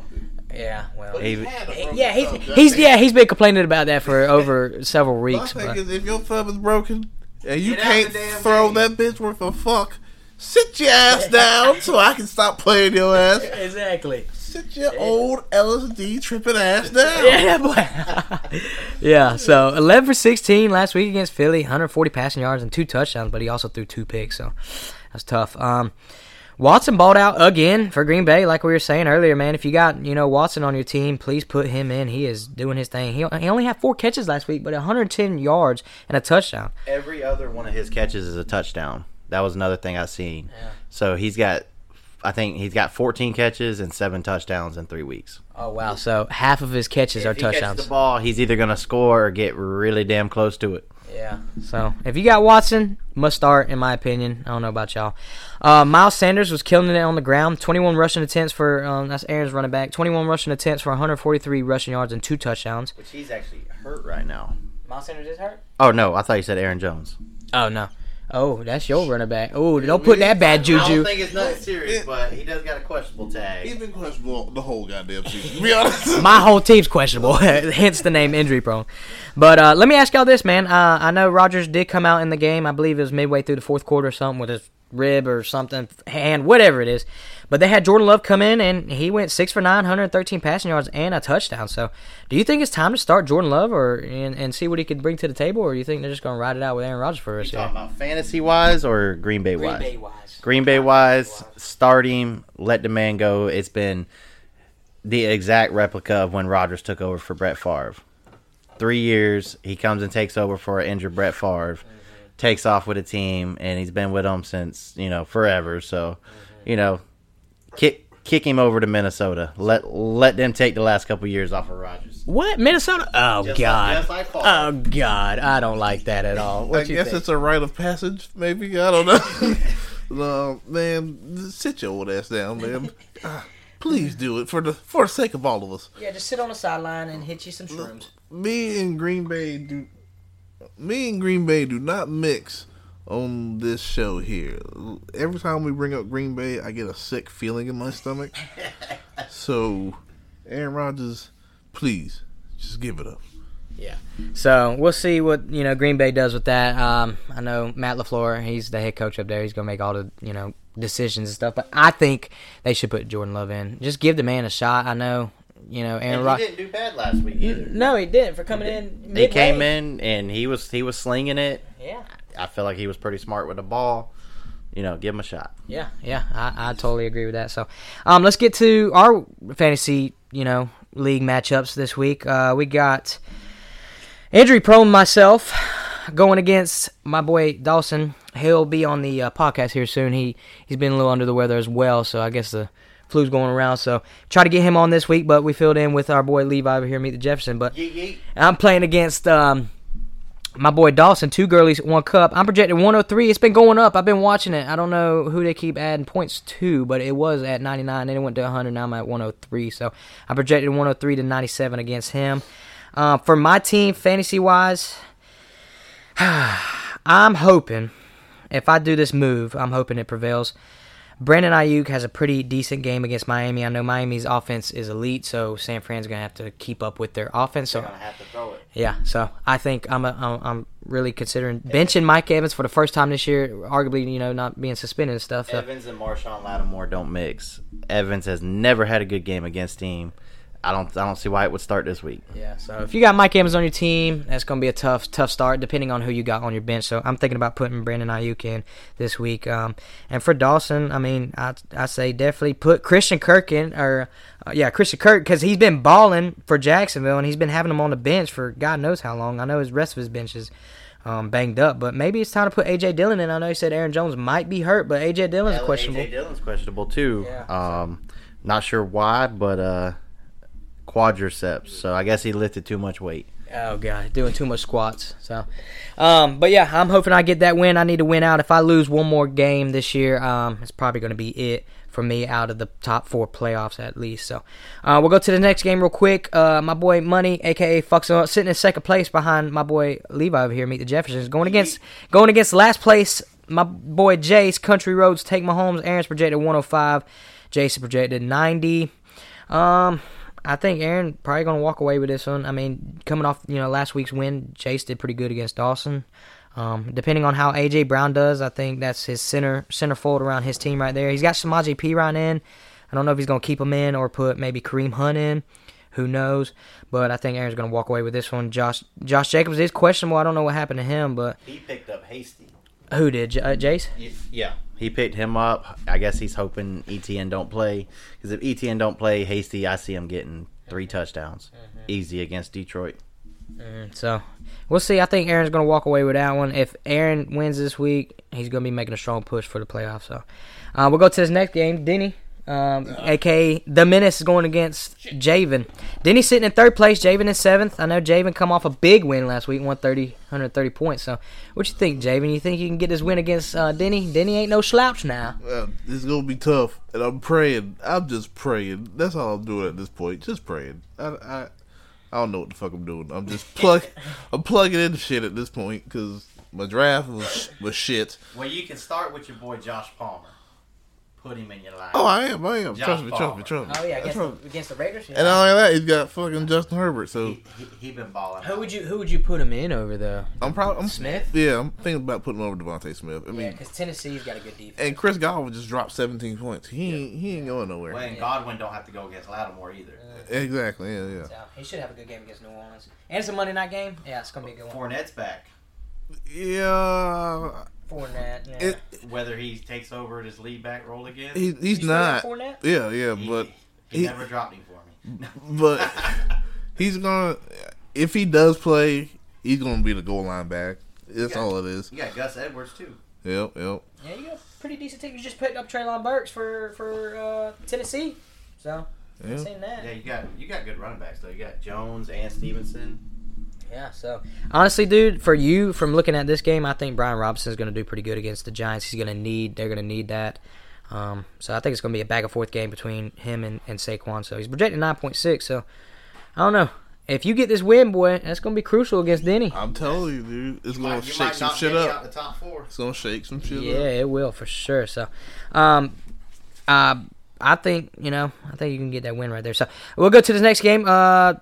Yeah, well, He- yeah, he's, he's yeah he's been complaining about that for over several weeks. My weeks. thing But, is, if your thumb is broken and you Get can't throw game. that bitch worth a fuck, sit your ass down so I can stop playing your ass. exactly. Sit your old LSD tripping ass down. Yeah, boy. yeah. So 11 for 16 last week against Philly, 140 passing yards and two touchdowns, but he also threw two picks, so that's tough. Um, Watson balled out again for Green Bay, like we were saying earlier, man. If you got you know Watson on your team, please put him in. He is doing his thing. He, he only had four catches last week, but 110 yards and a touchdown. Every other one of his catches is a touchdown. That was another thing I seen. So he's got, I think he's got 14 catches and seven touchdowns in three weeks. Oh wow! So half of his catches are if he catches touchdowns. the ball, he's either gonna score or get really damn close to it. Yeah. So if you got Watson, must start in my opinion. I don't know about y'all. Uh, Miles Sanders was killing it on the ground. 21 rushing attempts for um, that's Aaron's running back. 21 rushing attempts for 143 rushing yards and two touchdowns. Which he's actually hurt right now. Miles Sanders is hurt. Oh no, I thought you said Aaron Jones. Oh no. Oh, that's your running back. Oh, don't put that bad juju. I don't think it's nothing serious, but he does got a questionable He's tag. been questionable the whole goddamn season. To be honest. My whole team's questionable, hence the name injury prone. But uh, let me ask y'all this, man. Uh, I know Rodgers did come out in the game. I believe it was midway through the fourth quarter or something with his rib or something, hand, whatever it is. But they had Jordan Love come in and he went six for nine, 113 passing yards and a touchdown. So, do you think it's time to start Jordan Love or and, and see what he could bring to the table, or do you think they're just going to ride it out with Aaron Rodgers for us? Talking about fantasy wise or Green Bay wise? Green Bay wise. Green Bay wise, start him, let the man go. It's been the exact replica of when Rodgers took over for Brett Favre. Three years, he comes and takes over for an injured Brett Favre, takes off with a team, and he's been with them since you know forever. So, you know, kick kick him over to Minnesota. Let let them take the last couple years off of Rodgers. What Minnesota? Oh Just God! just like Favre. oh God! I don't like that at all. What I you guess think? it's a rite of passage, maybe. I don't know. no, man, sit your old ass down, man. Ah, Please do it for the for the sake of all of us. yeah, just sit on the sideline and hit you some shrooms. Me and Green Bay do. Me and Green Bay do not mix on this show here. Every time we bring up Green Bay, I get a sick feeling in my stomach. so, Aaron Rodgers, please just give it up. Yeah. So we'll see what you know Green Bay does with that. Um, I know Matt LaFleur, he's the head coach up there. He's gonna make all the you know decisions and stuff. But I think they should put Jordan Love in. Just give the man a shot. I know you know Aaron And he Rodgers. didn't do bad last week either. No, he didn't for coming in. He came in and he was he was slinging it. Yeah. I feel like he was pretty smart with the ball. You know, give him a shot. Yeah, yeah, I, I totally agree with that. So, um, let's get to our fantasy, you know, league matchups this week. Uh, we got injury prone myself going against my boy Dawson. He'll be on the uh, podcast here soon. He he's been a little under the weather as well, so I guess the flu's going around. So try to get him on this week, but we filled in with our boy Levi over here, meet the Jefferson. But I'm playing against um, my boy Dawson, two girlies, one cup. I'm projected 103. It's been going up. I've been watching it. I don't know who they keep adding points to, but it was at 99. Then it went to 100. Now I'm at 103. So I projected 103 to 97 against him. Uh, for my team, fantasy wise, I'm hoping if I do this move, I'm hoping it prevails. Brandon Aiyuk has a pretty decent game against Miami. I know Miami's offense is elite, so San Fran's gonna have to keep up with their offense. So have to throw it. yeah, so I think I'm a, I'm, I'm really considering benching Mike Evans for the first time this year, arguably you know not being suspended and stuff. So. Evans and Marshon Lattimore don't mix. Evans has never had a good game against team. I don't I don't see why it would start this week. Yeah, so if you got Mike Evans on your team, that's going to be a tough, tough start, depending on who you got on your bench. So I'm thinking about putting Brandon Aiyuk in this week. Um, and for Dawson, I mean, I I say definitely put Christian Kirk in, or uh, yeah, Christian Kirk, because he's been balling for Jacksonville, and he's been having him on the bench for God knows how long. I know his rest of his bench is um, banged up, but maybe it's time to put AJ Dillon in. I know you said Aaron Jones might be hurt, but AJ Dillon's questionable. AJ Dillon's questionable too. Yeah. Um, not sure why, but uh, quadriceps. So I guess he lifted too much weight. Oh god, doing too much squats. So, um, but yeah, I'm hoping I get that win. I need to win out. If I lose one more game this year, um, it's probably going to be it for me out of the top four playoffs at least. So, uh, we'll go to the next game real quick. Uh, my boy Money, aka Fucks sitting in second place behind my boy Levi over here. Meet the Jeffersons going against going against last place. My boy Jace, Country Roads, take Mahomes. Aaron's projected 105. Jason projected 90. Um, I think Aaron probably gonna walk away with this one. I mean, coming off you know last week's win, Chase did pretty good against Dawson. Um, depending on how AJ Brown does, I think that's his center center fold around his team right there. He's got Samaje Perine in. I don't know if he's gonna keep him in or put maybe Kareem Hunt in. Who knows? But I think Aaron's gonna walk away with this one. Josh Josh Jacobs is questionable. I don't know what happened to him, but He picked up Hasty. who did? Uh, Jace? Yeah. He picked him up. I guess he's hoping ETN don't play because if ETN don't play, Hasty, I see him getting three touchdowns, easy against Detroit. So we'll see. I think Aaron's going to walk away with that one. If Aaron wins this week, he's going to be making a strong push for the playoffs. So uh, we'll go to this next game. Denny, um, aka the Menace, is going against Javin. Denny's sitting in third place. Javin in seventh. I know Javin come off a big win last week, 130, 130 points. So what you think, Javin? You think you can get this win against uh, Denny? Denny ain't no slouch now. Uh, it's gonna be tough, and I'm praying. I'm just praying. That's all I'm doing at this point. Just praying. I, I, I don't know what the fuck I'm doing. I'm just plug. I'm plugging in shit at this point because my draft was was shit. Well, you can start with your boy Josh Palmer. Put him in your line. Oh, I am. I am. Josh trust me. Trust me. Trust me. Oh yeah, against the, against the Raiders. And not only that, he's got fucking Justin Herbert. So he, he, he been balling. who would you who would you put him in over though? I'm probably I'm Smith? Yeah, I'm thinking about putting him over DeVonta Smith. I mean, Yeah, because Tennessee's got a good defense. and Chris Godwin just dropped 17 points. He ain't, he ain't going nowhere. Well, and Godwin don't have to go against Lattimore either. Exactly. Yeah, yeah. So he should have a good game against New Orleans. And it's a Monday night game. Yeah, it's gonna be a good one. Fournette's back. Yeah. Fournette. Yeah. It, Whether he takes over his lead back role again, he, he's You still got not. Fournette? Yeah, yeah, he, but he, he- never dropped him for me. but he's gonna if he does play, he's gonna be the goal line back. That's Yeah. all it is. you got Gus Edwards too. Yep, yep. Yeah, you got pretty decent team. You just picked up Treylon Burks for for uh, Tennessee, so Yeah. I've seen that. Yeah, you got you got good running backs though. You got Jones and Stevenson. Yeah, so honestly, dude, for you from looking at this game, I think Brian Robinson is going to do pretty good against the Giants. He's going to need, they're going to need that. Um, so I think it's going to be a back and forth game between him and, and Saquon. So he's projected nine point six. So I don't know if you get this win, boy, that's going to be crucial against Denny. I'm telling you, dude, it's gonna shake some shit up. The top four. It's gonna shake some shit Yeah, up. it will for sure. So, um, uh, I think you know, I think you can get that win right there. So we'll go to the next game. Uh,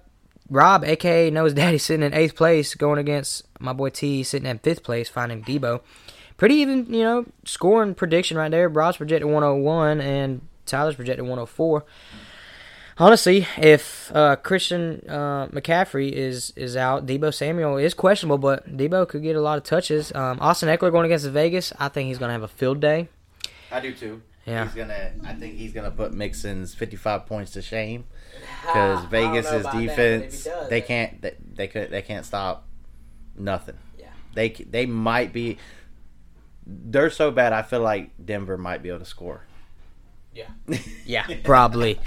Rob, aka knows Daddy, sitting in eighth place, going against my boy T, sitting in fifth place, finding Deebo. Pretty even, you know, scoring prediction right there. Rob's projected 101 and Tyler's projected 104. Honestly, if uh, Christian uh, McCaffrey is is out, Deebo Samuel is questionable, but Deebo could get a lot of touches. Um, Austin Ekeler going against Vegas, I think he's going to have a field day. I do too. Yeah. He's gonna. I think he's gonna put Mixon's fifty-five points to shame because Vegas's defense they can't they, they could they can't stop nothing. Yeah. They they might be. They're so bad. I feel like Denver might be able to score. Yeah. Yeah, probably,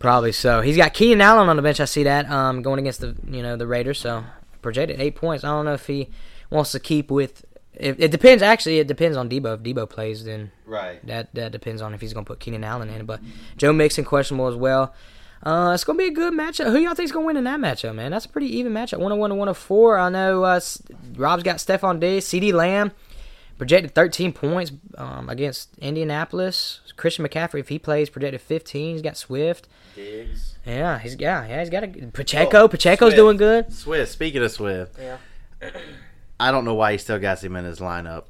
probably so. He's got Keenan Allen on the bench. I see that um, going against the you know the Raiders. So projected eight points. I don't know if he wants to keep with. If, it depends. Actually, it depends on Deebo. If Deebo plays, then Right. that that depends on if he's going to put Keenan Allen in. But Joe Mixon questionable as well. Uh, it's going to be a good matchup. Who y'all think's going to win in that matchup, man? That's a pretty even matchup. 101 to 104. I know uh, Rob's got Stefon Diggs, CeeDee Lamb, projected 13 points um, against Indianapolis. Christian McCaffrey, if he plays, projected 15. He's got Swift. Diggs. Yeah, he's yeah, yeah, he's got a Pacheco. Pacheco's Swift. doing good. Swift. Speaking of Swift, Yeah. I don't know why he still got him in his lineup.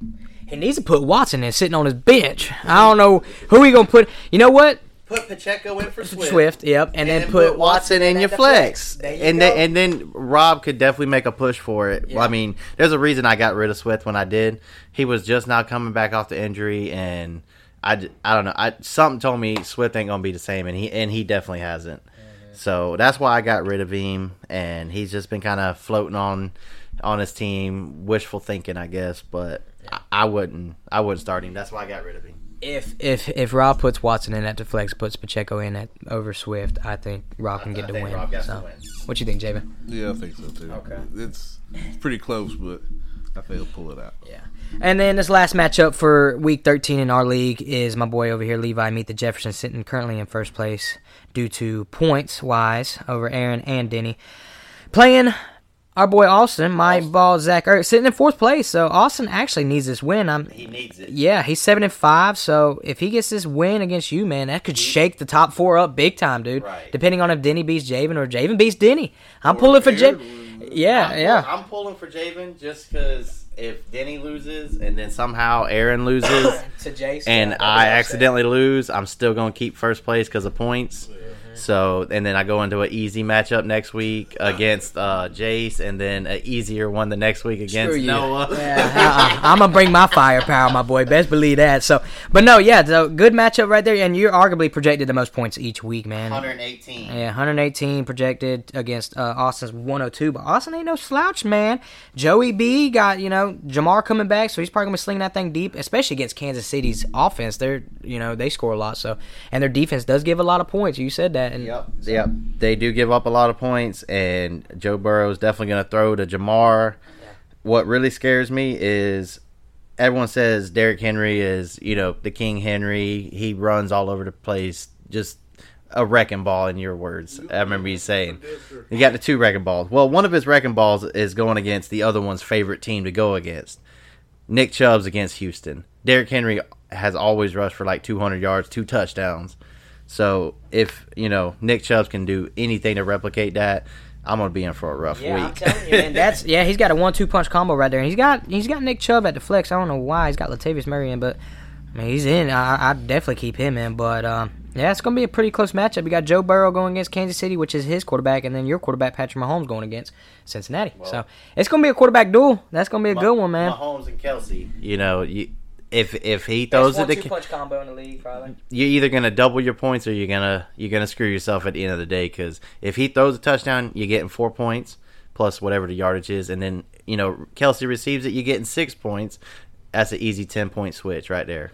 He needs to put Watson in, sitting on his bench. I don't know who he gonna put. You know what? Put Pacheco in for Swift. yep, and, then and put, put Watson in at your the flex, and then and then Rob could definitely make a push for it. Yeah. I mean, there's a reason I got rid of Swift when I did. He was just now coming back off the injury, and I, I don't know. I something told me Swift ain't gonna be the same, and he and he definitely hasn't. Mm-hmm. So that's why I got rid of him, and he's just been kind of floating on on his team, wishful thinking, I guess. But I, I wouldn't I wouldn't start him. That's why I got rid of him. If if if Rob puts Watson in at the flex, puts Pacheco in at over Swift, I think Rob can get I the think win. Rob so, the win. what you think, Javin? Yeah, I think so too. Okay. It's, it's pretty close, but I think he'll pull it out. Yeah. And then this last matchup for week 13 in our league is my boy over here, Levi, meet the Jefferson, sitting currently in first place due to points wise over Aaron and Denny. Playing our boy Austin, my ball Zach Ertz, sitting in fourth place. So Austin actually needs this win. I'm He needs it. yeah, he's seven and five. So if he gets this win against you, man, that could shake the top four up big time, dude. Right. Depending on if Denny beats Javin or Javin beats Denny. I'm pulling for Javin. Yeah, I'm, yeah. I'm pulling for Javin just because if Denny loses and then somehow Aaron loses to Jason. and I accidentally lose, I'm still going to keep first place because of points. So and then I go into an easy matchup next week against uh, Jace, and then an easier one the next week against Screw. Noah. Yeah, I, am gonna bring my firepower, my boy. Best believe that. So, but no, yeah, so good matchup right there, and you're arguably projected the most points each week, man. 118. Yeah, 118 projected against uh, Austin's 102, but Austin ain't no slouch, man. Joey B got you know Ja'Marr coming back, so he's probably gonna be slinging that thing deep, especially against Kansas City's offense. They're you know they score a lot, so and their defense does give a lot of points. You said that, and Yep. Yep. They do give up a lot of points, and Joe Burrow is definitely going to throw to Ja'Marr. What really scares me is everyone says Derrick Henry is, you know, the King Henry. He runs all over the place, just a wrecking ball, in your words. I remember you saying. he got the two wrecking balls. Well, one of his wrecking balls is going against the other one's favorite team to go against. Nick Chubb's against Houston. Derrick Henry has always rushed for like 200 yards, two touchdowns. So if you know Nick Chubb can do anything to replicate that, I'm gonna be in for a rough Yeah, I'm week. telling you, man. That's yeah. He's got a one-two punch combo right there, and he's got he's got Nick Chubb at the flex. I don't know why he's got Latavius Murray in, but I mean he's in. I I definitely keep him in, but um, yeah, it's gonna be a pretty close matchup. You got Joe Burrow going against Kansas City, which is his quarterback, and then your quarterback Patrick Mahomes going against Cincinnati. so it's gonna be a quarterback duel. That's gonna be a good one, man. Mahomes and Kelce. You know, you, if if he throws it, to, punch combo in the league, probably. you're either gonna double your points or you're gonna you're gonna screw yourself at the end of the day. Because if he throws a touchdown, you're getting four points plus whatever the yardage is, and then you know Kelce receives it, you're getting six points. that's an easy ten point switch right there.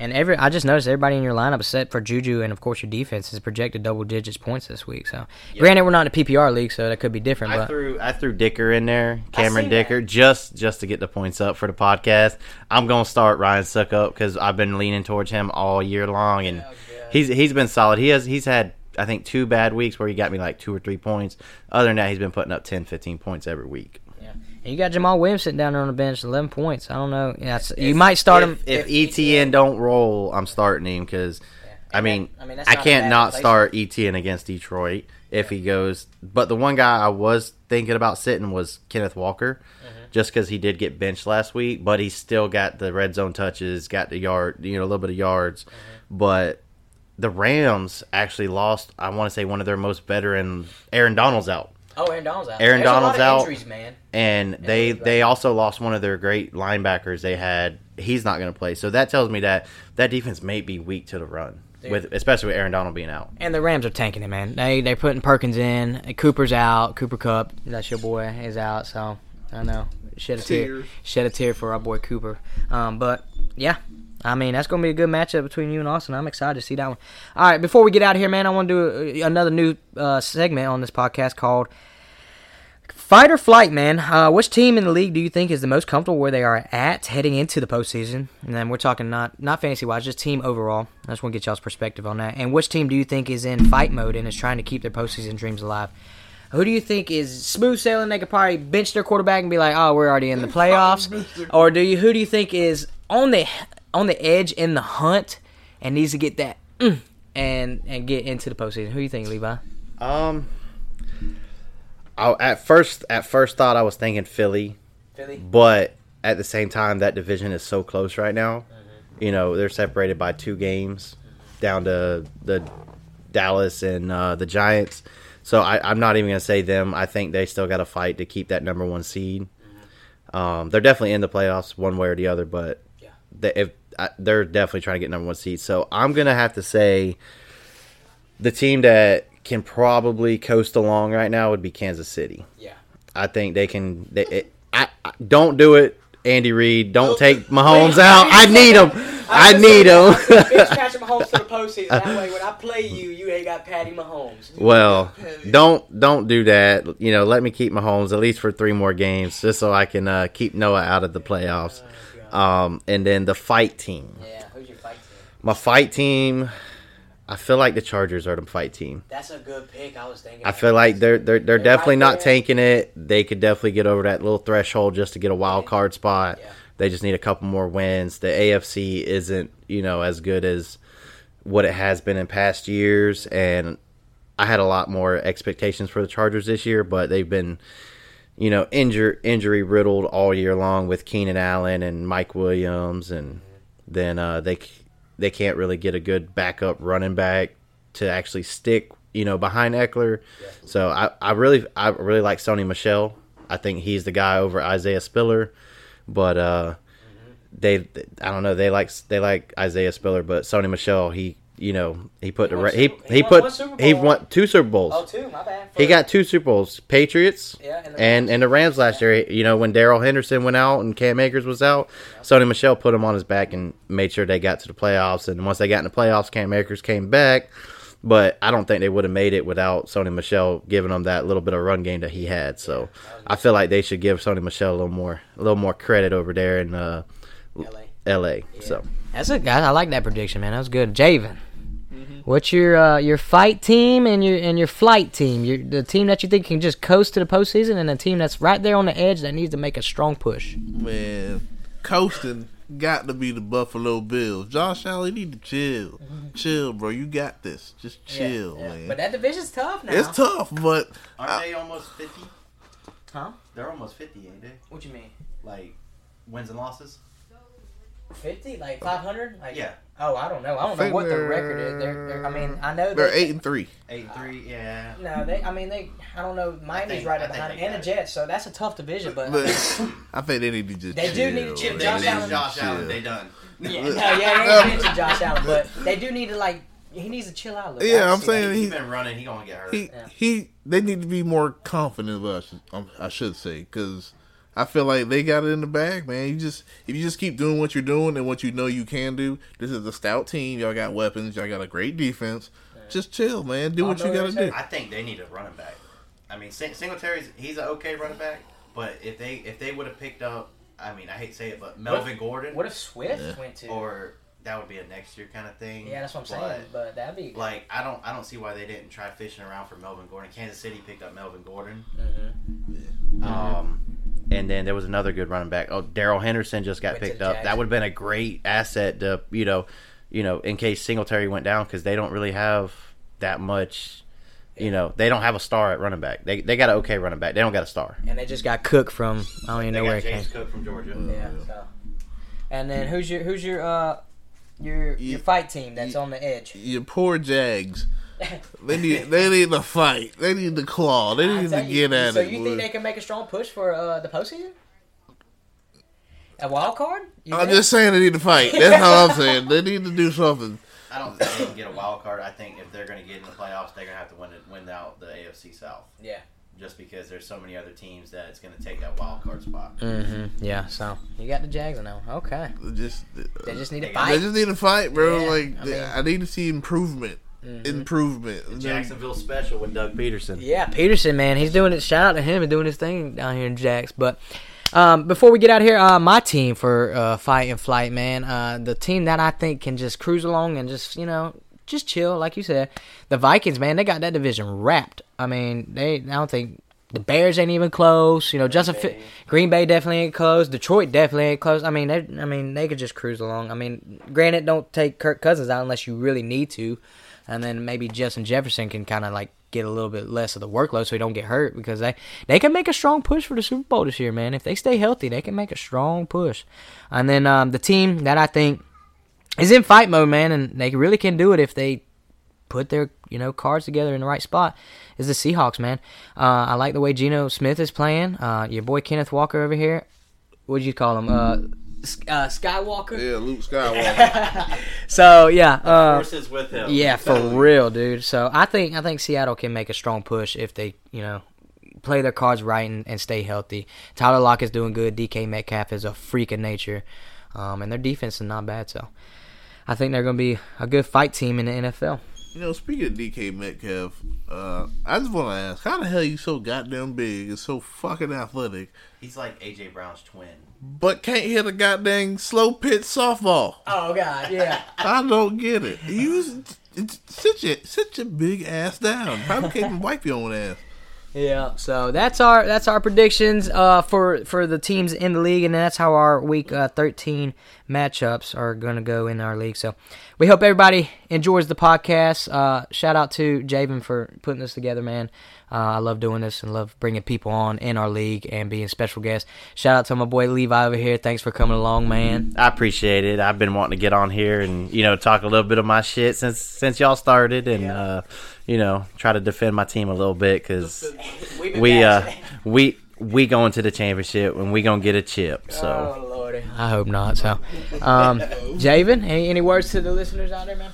And every I just noticed everybody in your lineup, except for Juju and of course your defense, is projected double digits points this week. So, granted, we're not in a PPR league, so that could be different. I But threw I threw Dicker in there, Cameron seen that. Dicker, just just to get the points up for the podcast. I'm gonna start Ryan Succop because I've been leaning towards him all year long, and oh, he's he's been solid. He has he's had I think two bad weeks where he got me like two or three points. Other than that, he's been putting up 10, 15 points every week. And you got Jamaal Williams sitting down there on the bench, eleven points. I don't know. Yeah, it's- you might start him if, if ETN don't roll. I'm starting him because I mean, I mean, I can't not start ETN against Detroit if he goes. But the one guy I was thinking about sitting was Kenneth Walker, Mm-hmm. just because he did get benched last week, but he still got the red zone touches, got the yard, you know, a little bit of yards. Mm-hmm. But the Rams actually lost. I want to say one of their most veteran, Aaron Donald's out. Oh, Aaron Donald's out. Aaron There's a lot Donald's of out. Injuries, man. and they they right? also lost one of their great linebackers they had. He's not going to play, so that tells me that that defense may be weak to the run, with especially with Aaron Donald being out. And the Rams are tanking it, man. They they're putting Perkins in. Cooper's out. Cooper Kupp, that's your boy, is out. So I know shed a tear, Tears. shed a tear for our boy Cooper. Um, but yeah, I mean that's gonna be a good matchup between you and Austin. I'm excited to see that one. All right, before we get out of here, man, I want to do uh, another new uh, segment on this podcast called Fight or flight, man. Uh, which team in the league do you think is the most comfortable where they are at heading into the postseason? And then we're talking not not fantasy wise, just team overall. I just want to get y'all's perspective on that. And which team do you think is in fight mode and is trying to keep their postseason dreams alive? Who do you think is smooth sailing? They could probably bench their quarterback and be like, "Oh, we're already in the playoffs." Or do you? Who do you think is on the on the edge in the hunt and needs to get that mm, and and get into the postseason? Who do you think, Levi? Um, I, at first at first thought I was thinking Philly, Philly. but at the same time that division is so close right now. You know they're separated by two games, down to the Dallas and uh, the Giants. So I, I'm not even gonna say them. I think they still got to fight to keep that number one seed. Um, they're definitely in the playoffs one way or the other, but Yeah. they, if I, they're definitely trying to get number one seed. So I'm gonna have to say the team that can probably coast along right now would be Kansas City. Yeah. I think they can. They, it, I, I don't do it, Andy Reid. Don't take Mahomes out. I need him. I need him. Patrick Mahomes to the postseason. That way, when I play you, you ain't got Patty Mahomes. well, don't don't do that. You know, let me keep Mahomes at least for three more games, just so I can uh, keep Noah out of the playoffs. Um, and then the fight team. Yeah, who's your fight team? My fight team. I feel like the Chargers are the fight team. That's a good pick. I was thinking. I feel like they're they're they're They're definitely right not tanking it. They could definitely get over that little threshold just to get a wild card spot. Yeah. They just need a couple more wins. The AFC isn't you know as good as what it has been in past years, and I had a lot more expectations for the Chargers this year, but they've been you know injure injury riddled all year long with Keenan Allen and Mike Williams, and then uh, they they can't really get a good backup running back to actually stick you know behind Ekeler. So I, I really I really like Sony Michel. I think he's the guy over Isaiah Spiller, but uh, they I don't know they like they like Isaiah Spiller, but Sony Michel he you know he put He the won re- he he he won put one Super he won two Super Bowls. Oh, two. My bad. He got two Super Bowls, Patriots Yeah, and the and Rams. and the Rams last year. You know when Darrell Henderson went out and Cam Akers was out, Sony Michel put him on his back and made sure they got to the playoffs. And once they got in the playoffs, Cam Akers came back. But I don't think they would have made it without Sony Michel giving them that little bit of run game that he had. So I feel like they should give Sony Michel a little more a little more credit over there in uh, LA. L.A. So That's a guy. I like that prediction, man. That was good, Javin. What's your uh, your fight team and your and your flight team? Your the team that you think can just coast to the postseason, and a team that's right there on the edge that needs to make a strong push. Man, coasting got to be the Buffalo Bills. Josh Allen need to chill. Chill, bro. You got this. Just chill, man. But that division's tough now. it's tough, but aren't they almost fifty? Huh? They're almost fifty, ain't they? What you mean? Like wins and losses. Fifty, like five hundred? Like, Yeah. Oh, I don't know. I don't know what the record is. They're, they're, I mean, I know they're they- eight and three. Eight and three, yeah. No, they. I mean, they. I don't know. Miami's think- right up think behind, they and the got Jets. So that's a tough division. But, But I think they need to just. They do need to chip They Josh Allen. to Josh chill. Allen, they done. yeah, no, yeah, they ain't mentioned Josh Allen, but they do need to like. He needs to chill out. a little. Yeah, I'm saying that. he- He's been running. He gonna get hurt. He Yeah. he. They need to be more confident of us. I should say because I feel like they got it in the bag, man. You just if you just keep doing what you're doing and what you know you can do. This is a stout team. Y'all got weapons. Y'all got a great defense. Just chill, man. Do what you gotta do. I think they need a running back. I mean, Sing- Singletary's he's an okay running back, but if they if they would have picked up, I mean, I hate to say it, but Melvin Gordon, What if Swift Yeah. went to? or that would be a next year kind of thing. yeah, that's what I'm But, saying. But that'd be Like I don't I don't see why they didn't try fishing around for Melvin Gordon. Kansas City picked up Melvin Gordon. Mhm. Um, and then there was another good running back. Oh, Darrell Henderson just got Went picked up. Jags. That would have been a great asset to you know, you know, in case Singletary went down because they don't really have that much. You know, they don't have a star at running back. They they got an okay running back. They don't got a star. and they just got Cook from I don't even They know where got it came. James Cook from Georgia. Yeah. So. And then who's your who's your uh your You- your fight team that's you- on the edge? Your poor Jags. They need they need to fight. They need to claw. They need tell to you, get at so it. So you boy. think they can make a strong push for uh, the postseason? A wild card? You I'm think? just saying they need to fight. That's how I'm saying. They need to do something. I don't think they can get a wild card. I think if they're going to get in the playoffs, they're going to have to win it, win out the AFC South. Yeah. Just because there's so many other teams that it's going to take that wild card spot. Mm-hmm. Yeah. So you got the Jags now. Okay. They Just They just need to fight. they just need to fight, bro. Yeah, like I mean- I need to see improvement. Mhm. Improvement. And then- Jacksonville special with Doug Pederson. Yeah, Pederson, man, he's doing it. Shout out to him and doing his thing down here in Jacks. But um, before we get out of here, uh, my team for uh, fight and flight, man, uh, the team that I think can just cruise along and just you know just chill, like you said, the Vikings, man, they got that division wrapped. I mean, they I don't think. The Bears ain't even close, you know. Justin Fi- Bay. Green Bay definitely ain't close. Detroit definitely ain't close. I mean, they, I mean, they could just cruise along. I mean, granted, don't take Kirk Cousins out unless you really need to, and then maybe Justin Jefferson can kind of like get a little bit less of the workload so he don't get hurt because they they can make a strong push for the Super Bowl this year, man. If they stay healthy, they can make a strong push. And then um, the team that I think is in fight mode, man, and they really can do it if they put their you know cards together in the right spot is the Seahawks, man. Uh, I like the way Geno Smith is playing. Uh, your boy Kenneth Walker over here. What'd you call him? Uh, uh, Skywalker. Yeah, Luke Skywalker. So yeah, uh, Forces with him. yeah, for real, dude. So I think I think Seattle can make a strong push if they you know play their cards right and, and stay healthy. Tyler Lockett's doing good. DK Metcalf is a freak of nature, um, and their defense is not bad. So I think they're going to be a good fight team in the NFL. you know, speaking of DK Metcalf, uh, I just want to ask, how the hell you so goddamn big and so fucking athletic, He's like AJ Brown's twin. but can't hit a goddamn slow pitch softball? Oh God, yeah. I don't get it. You sit your sit your big ass down. Probably can't even wipe your own ass. Yeah, so that's our that's our predictions uh, for for the teams in the league, and that's how our week uh, thirteen matchups are going to go in our league. So we hope everybody enjoys the podcast. Uh, shout out to Javin for putting this together, man. Uh, I love doing this and love bringing people on in our league and being special guests. Shout out to my boy Levi over here. Thanks for coming along, man. I appreciate it. I've been wanting to get on here and you know talk a little bit of my shit since since y'all started, and uh, you know try to defend my team a little bit because we uh we we going to the championship and we gonna get a chip. So Oh lordy, I hope not. So, um, Javin, any any words to the listeners out there, man?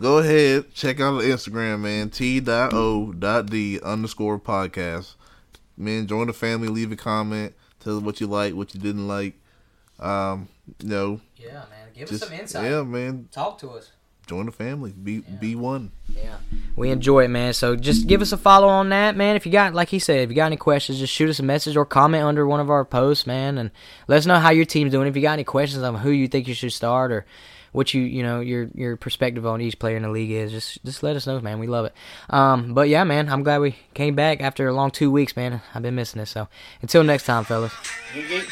Go ahead, check out the Instagram, man. T.O.D underscore podcast. Man, join the family, leave a comment, tell us what you like, what you didn't like. Um, you know, Yeah, man. Give just us some insight. yeah, man. Talk to us. Join the family. Be be one. Yeah, we enjoy it, man. So just give us a follow on that, man. If you got, like he said, if you got any questions, just shoot us a message or comment under one of our posts, man, and let us know how your team's doing. If you got any questions on who you think you should start or what you, you know, your your perspective on each player in the league is, just just let us know, man. We love it. Um, but yeah, man, I'm glad we came back after a long two weeks, man. I've been missing this. So until next time, fellas. You get-